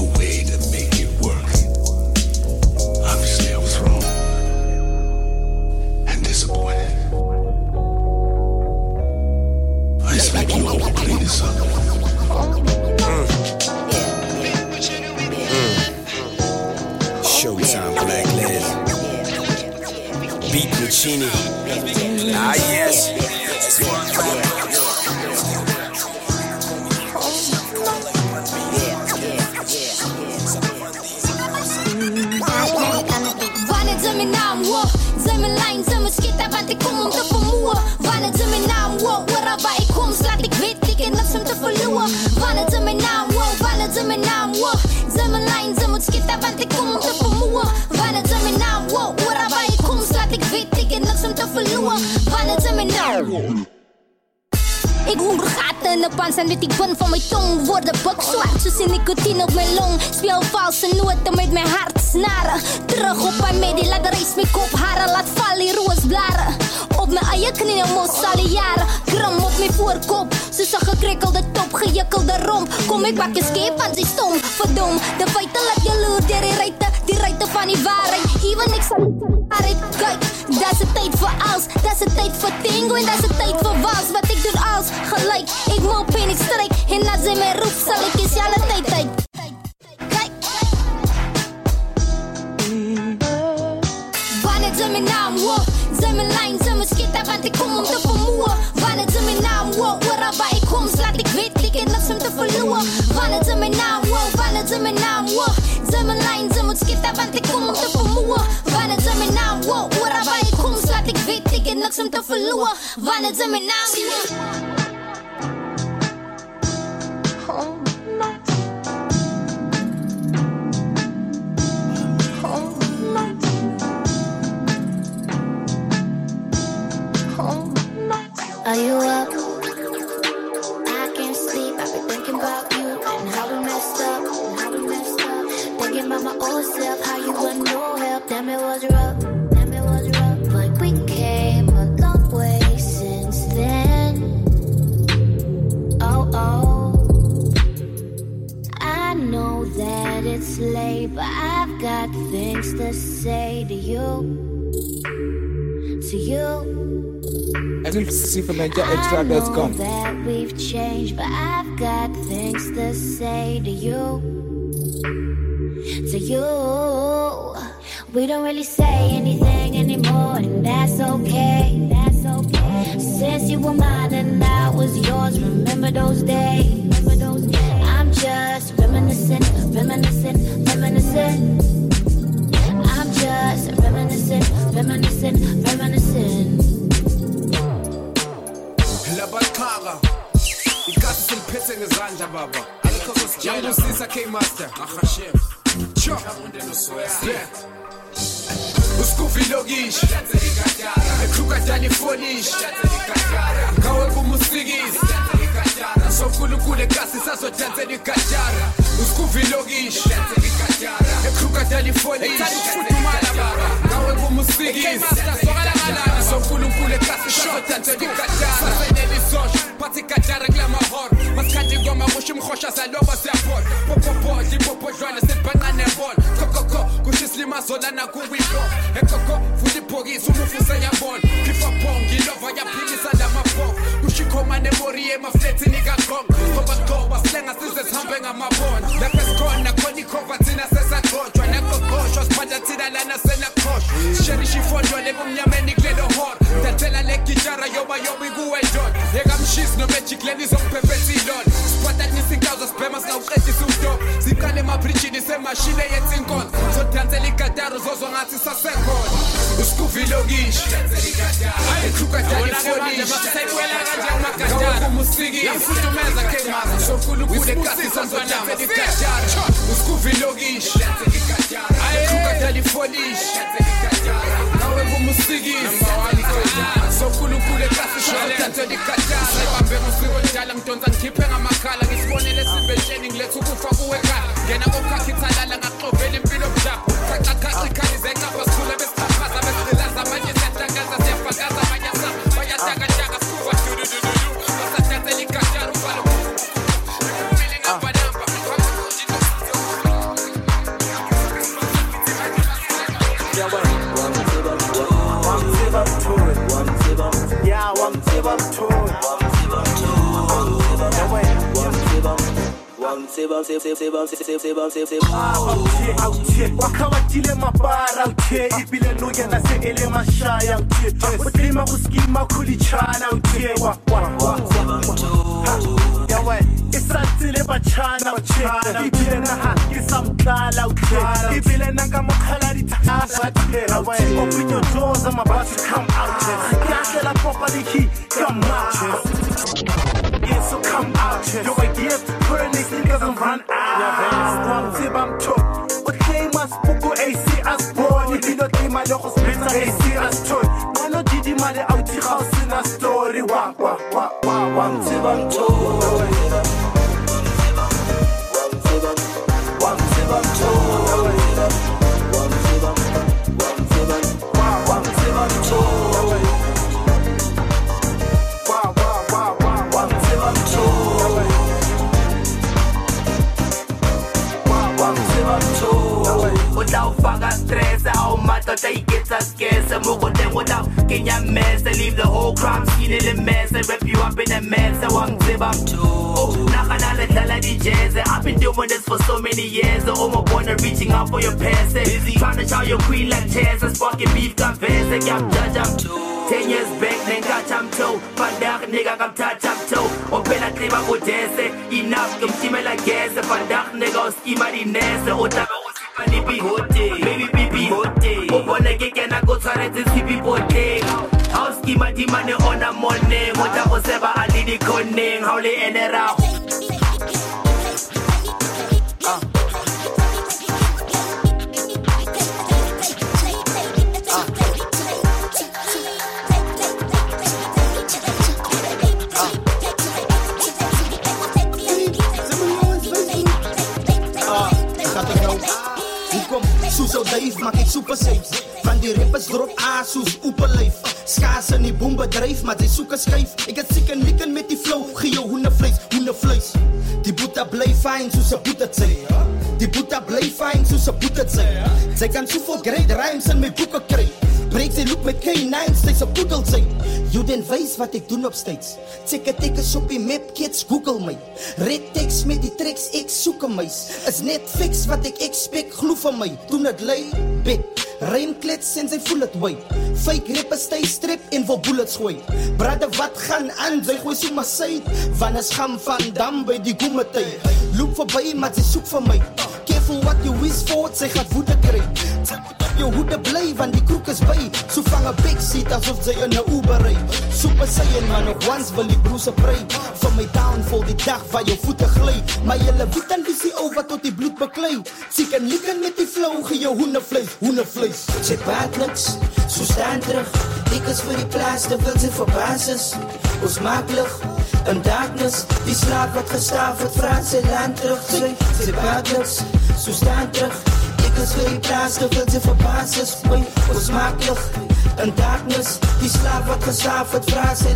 Speel valse noten met mijn hart snaren. Terug op mijn medie, laat de race mijn kop haren. Laat vallen roosblaren. Op mijn eigen knieën, mos al die jaren. Gram op mijn voorkop. Ze zag gekrikkelde top, gejukkelde romp. Kom ik bak escape, want ze stom. Verdom, de feiten laat je loer. Die rijten, die rijten van die waarheid. Even niks aan die waarheid. Kijk, dat is de tijd voor alles. Dat is de tijd voor tingo en dat is de tijd voor wals. Wat ik doe als gelijk. Ik mop en ik strijk. En als ze mij roept, zal ik eens alle tijd. Skita vanti kumum te förmår Vanne zimi namwo Ora ba i kum. Slat ik vet vilken natt som te förlor Vanne zimi namwo Vanne zimi namwo Zimi line zimi skita vanti kumum te förmår Vanne zimi namwo Ora ba i kum. Slat ik vet vilken natt som te förlor Vanne zimi namwo Are you up? I can't sleep. I've been thinking about you and how we messed up, and how we messed up. Thinking about my old self, how you were no help. Damn, it was rough. Damn, it was rough. But we came a long way since then. Oh, oh. I know that it's late, but I've got things to say to you. To you. I know that we've changed, but I've got things to say to you. To you. We don't really say anything anymore, and that's okay. That's okay. Since you were mine and I was yours, remember those days. Remember those days. I'm just reminiscing, reminiscing, reminiscing. I'm just reminiscing, reminiscing, reminiscing. Labaxhaka ikasi siliphethe ngezandla baba. Yangusisa. Yeah. uskuvi lokishi ekrukadala ifolishi? Ngawe kumusikisi. Sonkulunkulu ekasi sazodansela igajara uskuvi lokishi ekrukadala ifolishi? Ngawe kumusikisi. Sonkulunkulu ekasi sazodansela lana kuwipo ekoko futhi ibhokisi umufu useyabona khifa bonga ilova yaphilisa lamabhoko kushikhoma nemori emafletini kagongo ngoba qoba silenga size sihambe ngamabona lapho esikhona khona ikhova thina sesagojwa nagogoshwa siphatha thina lana senakhoshwa sisherisha ifondole kumnyameni kulelo hora dathela le gitara yoba yoba ikuwe ndoda yekamshisi nomejik leni zokuphephetha ilona siphatanisa inkazo sibhema singawuqedisa umdobo siqale emabrijini semashini eyenza inkonzo zodansela igadaro zozwa ngathi sasekhona. Usikuvi lokishi ekrukadalifonishi sonkulunkulu ekasi sazodansela igadaro usikuvi lokishi ekrukadalifonishi nawe kumusikisi sonkulunkulu ekasi sazodansela igadaro ibambe ngusiko njalo ngidonsa ngikhiphe ngamakhala ngisibonele come out yahlela popa likhi come out Yeah, so come out. Run out. One tip I'm took. What claim us Puku AC as born. If you utaw mess. mese leave the whole crime scene in a mess. And wrap you up in a mess wangiziba nakanale dlala dijeze I've been doing this for so many years. Oh my boy reaching out for your past. Busy trying to chow your queen like chairs And sparking beef confess I'm judge I'm Ten years back nengathi I'm toe Vandag nigga I'm toe Ophela xiba kudese Enough kumtimela gese Vandag nigga uskima dinese Utaba usipha lipi Baby bibi Ubone ke tshwaretse tshipi poteng Ha o skima dimane ona moneng O tla go seba a le dikhoneng Ha o le ene Ah? Soos ou duif maak ek super safe Want die rappers drop A soos oepenlijf Skaas in die boombedrijf, maar sy soek een skyf Ek het siek en nikken met die flow Gee jou hoendevlees, hoendevlees Die boete bly fijn soos een boete het sy Die boete bly fijn soos een boete het sy Sy kan soveel great rhymes in my boeken kry Breek sy loop met K9, sy's een poedel sy You den wys wat ek doen op steeds Check het ek is op die map, kids google my Red text met die tracks, ek soek een muis Is net fix wat ek expect, glo van my. Doen het lei, bed Rym klets en sy voel het wy Fake rap is stay strip en wil bullets gooi. Brade wat gaan aan, sy gooi so my side Van is gaan van dam by die goemetij Loop voorbij, maar sy soek van my. Careful what you wish for, sy gaat woede kry Sy moet op jou hoede bly, want die kroek is by So vang een backseat, asof sy in een Uber ry Soep is sy en maar nog once wil die broese prei Van my downfall die dag waar jou voete glij Maar jylle weet dan wie sy ou wat tot die bloed beklei. Sy kan likken met die flow, gee jou hoendevlees, hoendevlees Sy praat niks, so staan terug. Ek is vir die plaas, terwyl sy verbaas is Ons maak lig, in darkness. Die slaap wat gestaaf het, vraat sy land terug. Sy, sy praat niks, so staan terug Is vir die plaas, terwyl sy verbaas is Boy, ons maak lig, in darkness? Die slaap wat gestaaf het, vraat sy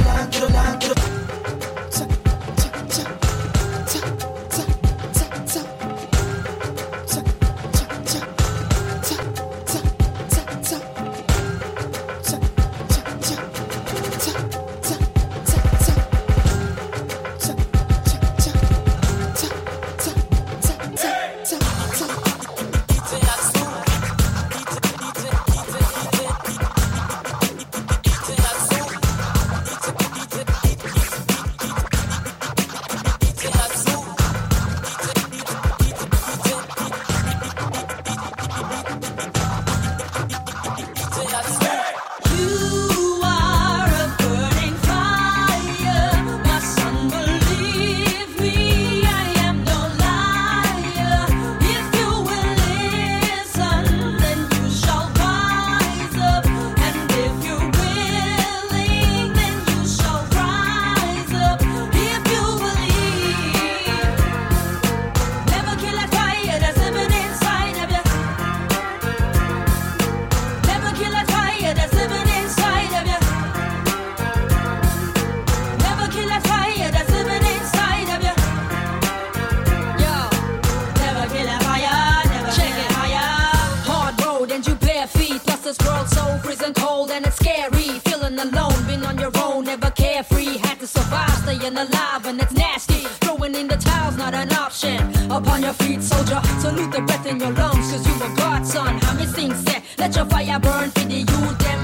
nasty. Throwing in the towels, not an option. Upon your feet, soldier. Salute the breath in your lungs, cause you a godson. Sing say, let your fire burn for the youth them.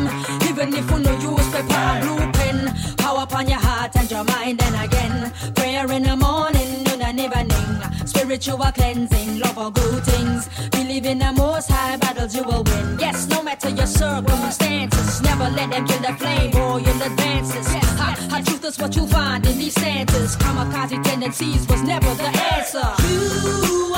Even if you know use paper and blue pen. Power upon your heart and your mind and again. Prayer in the morning, noon and evening. Spiritual cleansing, love for good things. Believe in the most high battles you will these. Kamikaze tendencies was never the answer. You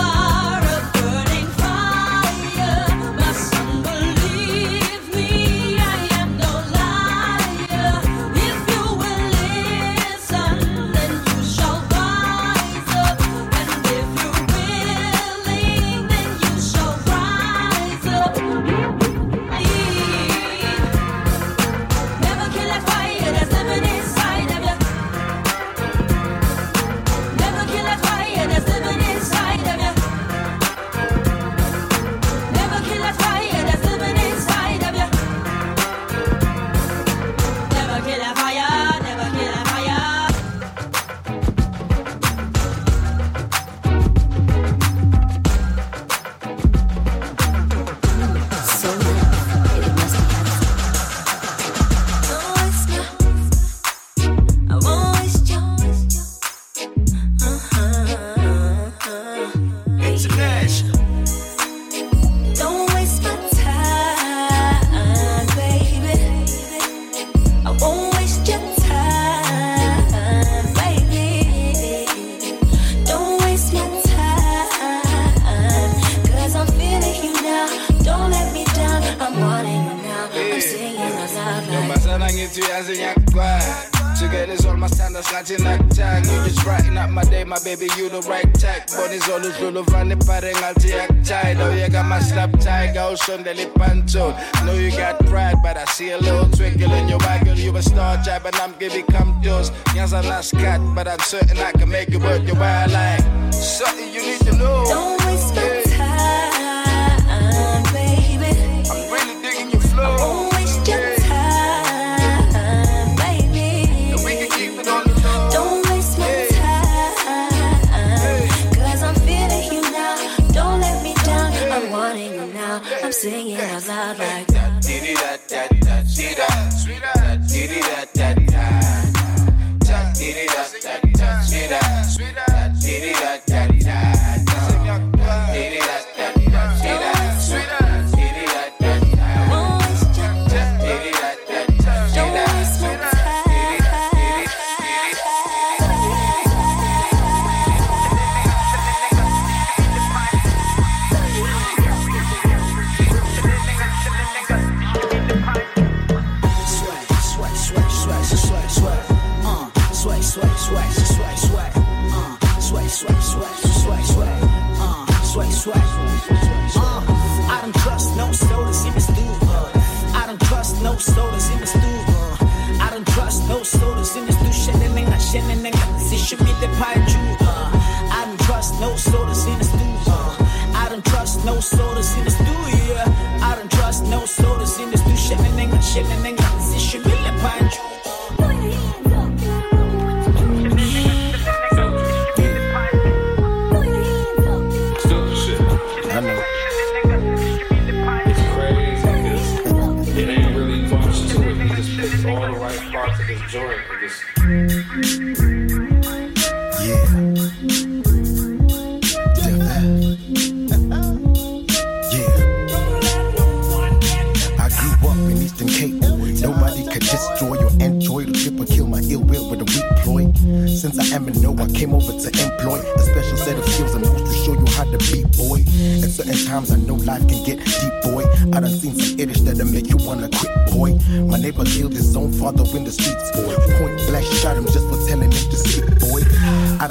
I can make it worth your while. Like, something you need to know. Don't waste my Yeah.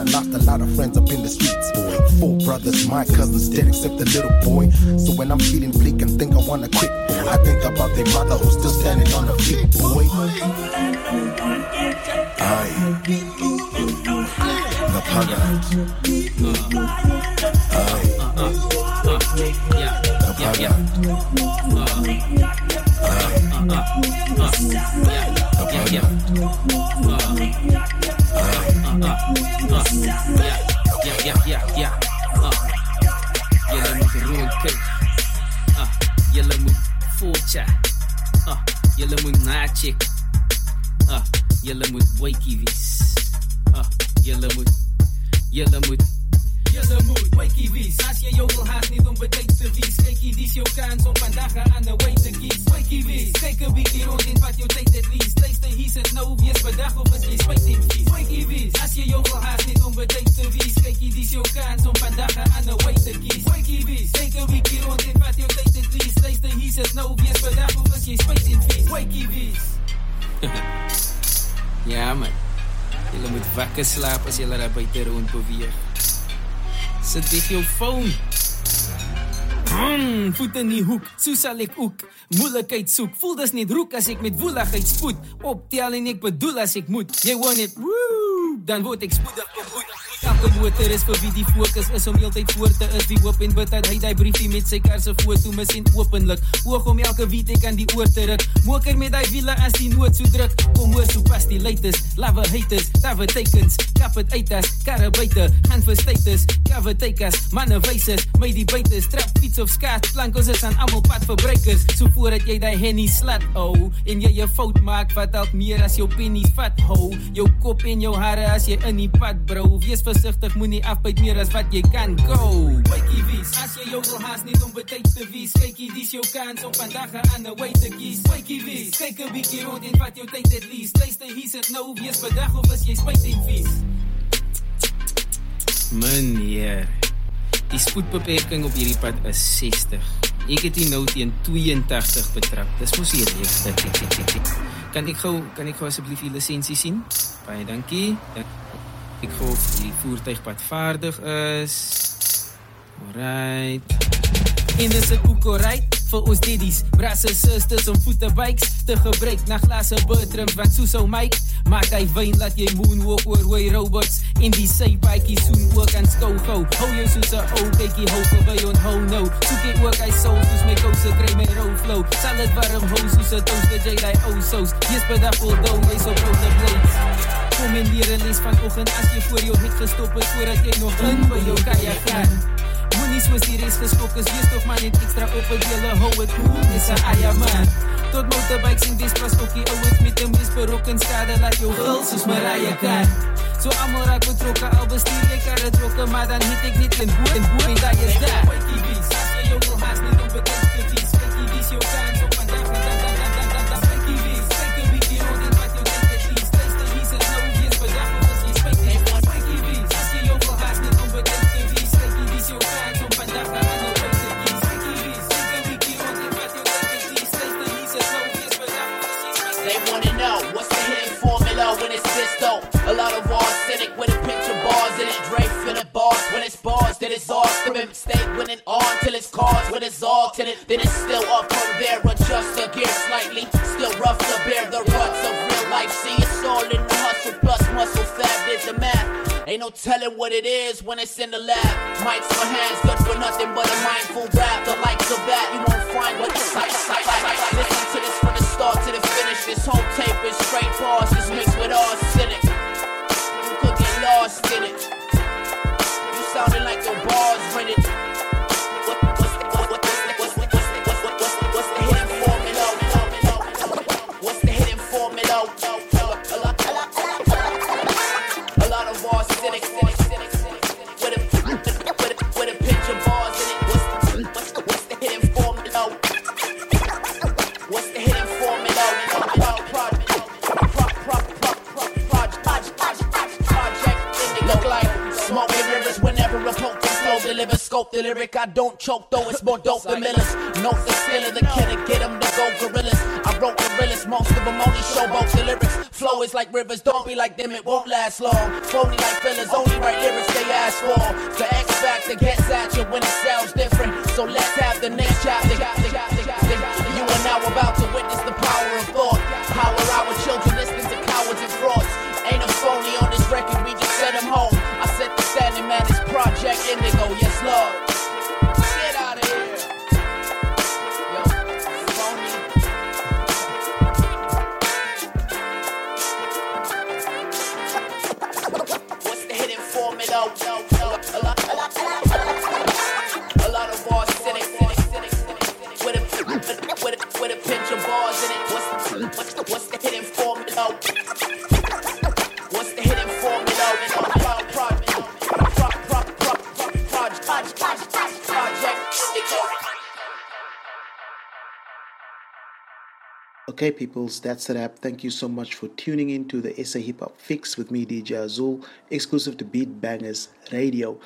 Done lost a lot of friends up in the streets, boy. Four brothers, my cousins dead except the little boy. So when I'm feeling bleak and think I wanna quit, I think about their mother who's still standing on her feet, boy. Aye. Napaga. Ja, ja, ja, ja. Uh. Julle moet rondkyk. Uh. Julle moet voortja. Uh. Julle moet nacheck. Uh. Julle moet wakey wees. Uh. As julle daar buite rond beweeg. Sit weg jou phone. Mm, voet in die hoek, so sal ek ook moeilikheid soek. Voel dis net roek as ek met woeligheid spoed optel en ek bedoel as ek moet. Jy wou net woe, dan word ek spoedig bemoed. Elke motor is vir wie die fokus is om heeltyd voor te is. Die hoop en bid dat hy die briefie met sy kar se foto mis en openlik. Oog om elke wie ek aan die oor te ruk. Moker met daai wiele as die nood so druk. Kom hoor so pas die latest. Love haters, tawe tekens. Kap het uit as karre buite. Gaan vir status. Cover takers, manne wysers. My die buite strap fiets of skaat. Plank ons is aan almal padverbruikers. So voordat jy daai henny slat oh, en jy 'n fout maak wat dalk meer as jou pennies vat hou. Jou kop en jou hare as jy in die pad bro. Wees versigtig, moenie afbyt meer as wat jy kan go. Wakey wees, as jy jou haas net om betyd te wees. Kykie, dis jou kans om vandag 'n ander way te kies. Wakey wees, kyk 'n bietjie rond en vat jou tyd at least. Luister, hier sit nou, wees bedag of is jy spyt en vies. Meneer, die spoedbeperking op hierdie pad is 60. Ek het hier nou teen 82 betrap. Dis mos die regte. Kan ek gou kan ek gou asseblief die lisensie sien? Baie dankie. Dan ek gou of die voertuigpad vaardig is. Alright. En dis 'n koekorry vir ons daddies, brasse sisters om voetebikes te gebruik na glase birdrums wat so sou maak. Maak hy wyn laat jy moonwalk oor hoe robots in die sypaadjie soen ook aan skou gou. Hou jou soos 'n ou bietjie hou verby onthou nou. Soek jy ook hy soul soos my kouse kry my roll flow. Sal dit warm hou soos 'n toaster jy like ou sous. Jy's bedappel down jy so pro the blades. Kom in hier en lees vanoggend as jy voor jou het gestop het voordat jy nog in by jou kaja gaan. Moenie soos die res geskok is, wees tog maar net ekstra op het julle hou het cool, dis 'n eie man. Tot motorbikes en dis pas tokkie ouens met 'n misberokken skade laat jou gul soos Mariah kan. So almal raak betrokke al bestuur jy karre trokke, maar dan het ek net 'n boot en boot en daai is daar. Kykie wies, as jy jou wil haas net om bekend te wees, kykie wies jou kans bars when it's bars, then it's all the mistake it on till it's cars when it's all tinted. Then it's still up from there, adjust the gear slightly. Still rough to bear the ruts of real life. See, it's all in the hustle plus muscle fat did the math. Ain't no telling what it is when it's in the lab. Mics for hands, good for nothing but a mindful rap. The likes of that you won't find what the sight, sight, sight. Listen to this from the start to the finish. This whole tape is straight bars, it's mixed with all cynic. You could get lost in it. Sounding like your bars rented. What- what's the- hidden formula? what's the- what's I don't choke though it's more dope than Miller's. Note the of the kid get 'em to go gorillas. I wrote gorillas, most of them only showboat the lyrics. Flow is like rivers, don't be like them, it won't last long. Phony like fillers, only write lyrics they ask for. The X factor gets at you when it sounds Okay, peoples, that's a wrap. Thank you so much for tuning in to the SA Hip Hop Fix with me, DJ Azuhl, exclusive to Beat Bangers Radio.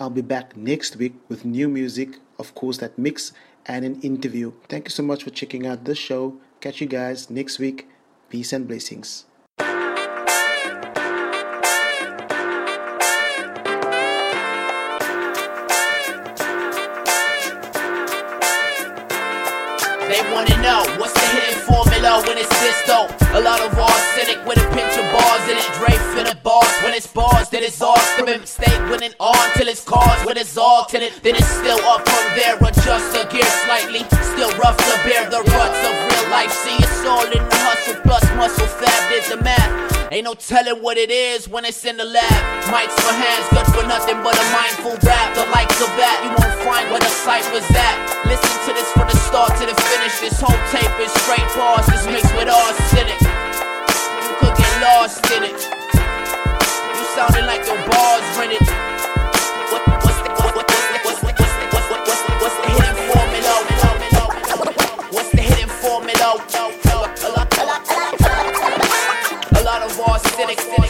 I'll be back next week with new music, of course, that mix and an interview. Thank you so much for checking out this show. Catch you guys next week. Peace and blessings. It's this. A lot of arsenic with a pinch of bars in it. Dre finna bars when it's bars, then it's all the mistake when it on till it's cars when it's all tinted. Then it's still up from there. Adjust the gear slightly. Still rough to bear the ruts of life. See, it's all in the hustle plus muscle fab did the math. Ain't no telling what it is when it's in the lab. Mics for hands, good for nothing but a mindful rap. The likes of that, you won't find where the cypher's at. Listen to this from the start to the finish. This whole tape is straight bars, it's mixed with arsenic. You could get lost in it. You sounding like your bars rented. the,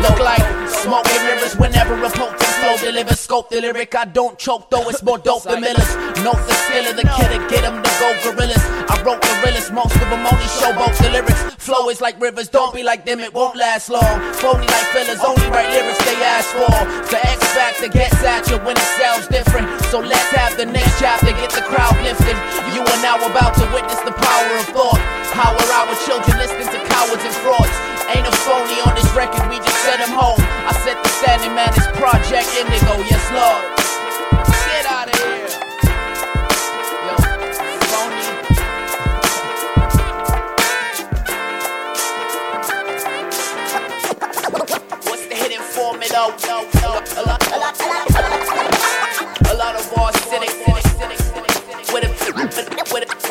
Look like smoke mirrors whenever a potent flow delivers. Scope the lyric, I don't choke though, it's more dope than Miller's. Note the skill of the kid to get him to go gorillas. I wrote gorillas, most of them only showboat the lyrics. Flow is like rivers, don't be like them, it won't last long. Phony like fillers, only write lyrics they ask for. The X Factor gets at you when it sounds different. So let's have the next chapter, get the crowd lifted. You are now about to witness the power of thought. How are our children listening to cowards and frauds? Ain't a phony on this record, we just sent him home. I set the standing man, this Project Indigo, yes Lord.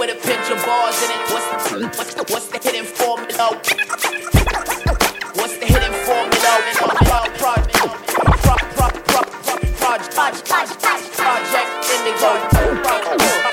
With a, pinch of bars in it. What's the, what's the, what's the hidden formula? What's the hidden formula? Pro, pro, pro, pro, pro, pro, pro, project, project, project, indigo.